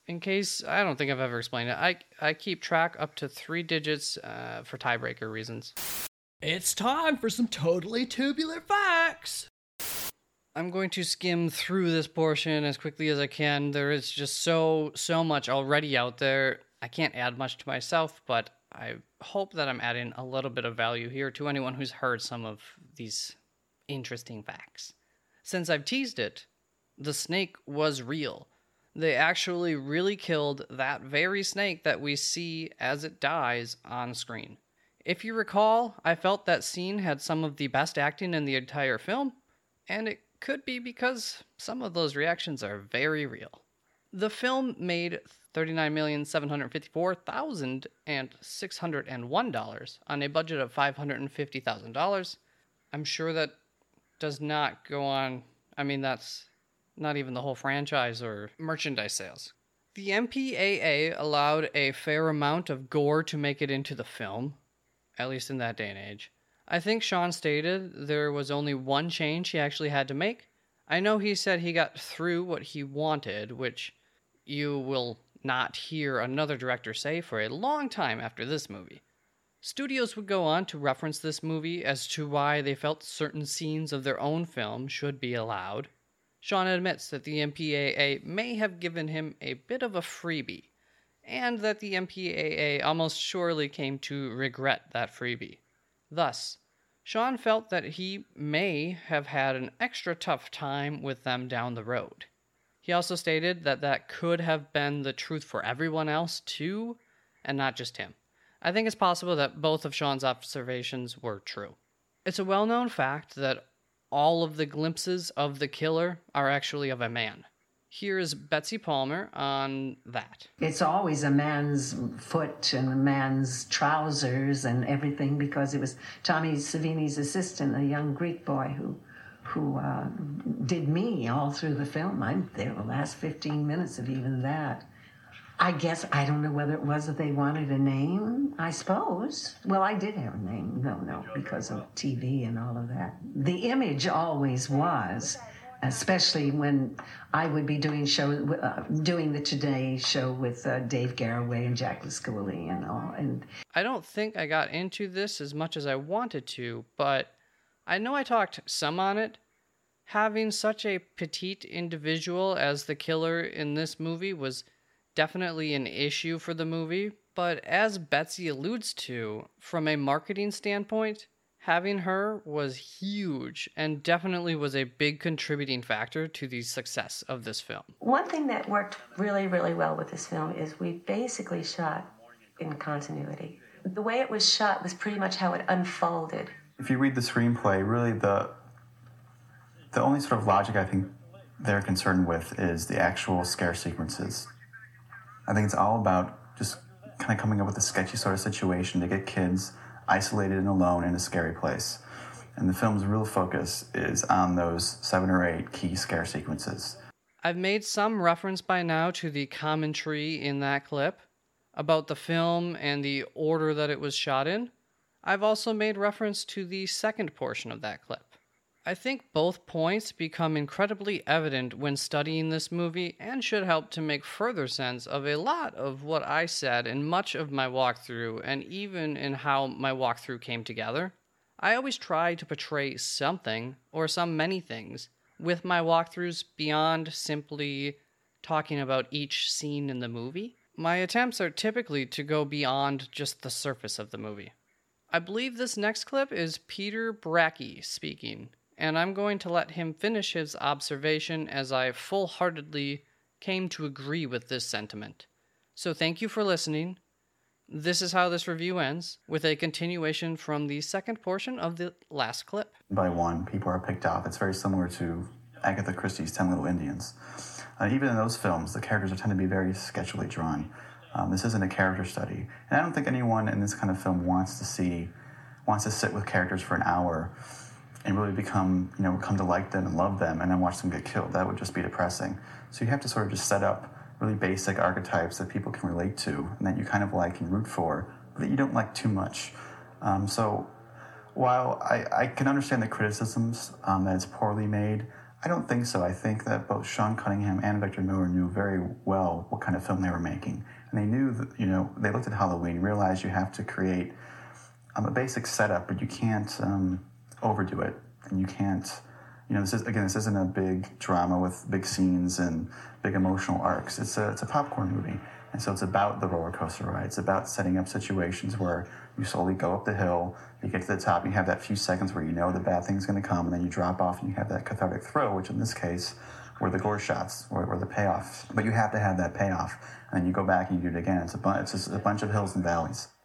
In case I don't think I've ever explained it, I, I keep track up to three digits uh, for tiebreaker reasons. It's time for some totally tubular facts. I'm going to skim through this portion as quickly as I can. There is just so so much already out there. I can't add much to myself, but I hope that I'm adding a little bit of value here to anyone who's heard some of these interesting facts. Since I've teased it, the snake was real. They actually really killed that very snake that we see as it dies on screen. If you recall, I felt that scene had some of the best acting in the entire film, and it could be because some of those reactions are very real. The film made $39,754,601 on a budget of $550,000. I'm sure that does not go on. I mean, that's not even the whole franchise or merchandise sales. The MPAA allowed a fair amount of gore to make it into the film, at least in that day and age. I think Sean stated there was only one change he actually had to make. I know he said he got through what he wanted, which you will not hear another director say for a long time after this movie. Studios would go on to reference this movie as to why they felt certain scenes of their own film should be allowed. Sean admits that the MPAA may have given him a bit of a freebie, and that the MPAA almost surely came to regret that freebie. Thus, Sean felt that he may have had an extra tough time with them down the road. He also stated that that could have been the truth for everyone else too, and not just him. I think it's possible that both of Sean's observations were true. It's a well known fact that all of the glimpses of the killer are actually of a man. Here is Betsy Palmer on that. It's always a man's foot and a man's trousers and everything because it was Tommy Savini's assistant, a young Greek boy who who uh, did me all through the film. I'm there the last 15 minutes of even that. I guess I don't know whether it was that they wanted a name. I suppose. Well, I did have a name. No, no, because of TV and all of that. The image always was, especially when I would be doing show, uh, doing the Today Show with uh, Dave Garroway and Jack Lescoulie and all. And I don't think I got into this as much as I wanted to, but I know I talked some on it. Having such a petite individual as the killer in this movie was definitely an issue for the movie, but as Betsy alludes to, from a marketing standpoint, having her was huge and definitely was a big contributing factor to the success of this film. One thing that worked really, really well with this film is we basically shot in continuity. The way it was shot was pretty much how it unfolded. If you read the screenplay, really the the only sort of logic I think they're concerned with is the actual scare sequences. I think it's all about just kind of coming up with a sketchy sort of situation to get kids isolated and alone in a scary place. And the film's real focus is on those seven or eight key scare sequences. I've made some reference by now to the commentary in that clip about the film and the order that it was shot in. I've also made reference to the second portion of that clip. I think both points become incredibly evident when studying this movie and should help to make further sense of a lot of what I said in much of my walkthrough and even in how my walkthrough came together. I always try to portray something, or some many things, with my walkthroughs beyond simply talking about each scene in the movie. My attempts are typically to go beyond just the surface of the movie. I believe this next clip is Peter Bracke speaking, and I'm going to let him finish his observation as I full heartedly came to agree with this sentiment. So thank you for listening. This is how this review ends, with a continuation from the second portion of the last clip. By one, people are picked off. It's very similar to Agatha Christie's Ten Little Indians. Uh, even in those films, the characters tend to be very sketchily drawn. Um, this isn't a character study, and I don't think anyone in this kind of film wants to see, wants to sit with characters for an hour and really become, you know, come to like them and love them, and then watch them get killed. That would just be depressing. So you have to sort of just set up really basic archetypes that people can relate to, and that you kind of like and root for, but that you don't like too much. Um, so while I, I, can understand the criticisms um, that it's poorly made, I don't think so. I think that both Sean Cunningham and Victor Miller knew very well what kind of film they were making. And they knew that, you know, they looked at Halloween, realized you have to create um, a basic setup, but you can't um, overdo it. And you can't, you know, this is, again, this isn't a big drama with big scenes and big emotional arcs. It's a, it's a popcorn movie. And so it's about the roller coaster ride. It's about setting up situations where you slowly go up the hill, you get to the top, you have that few seconds where you know the bad thing's going to come, and then you drop off and you have that cathartic throw, which in this case were the gore shots, or, or the payoffs. But you have to have that payoff, and you go back and you do it again. It's a, bu- it's a bunch of hills and valleys.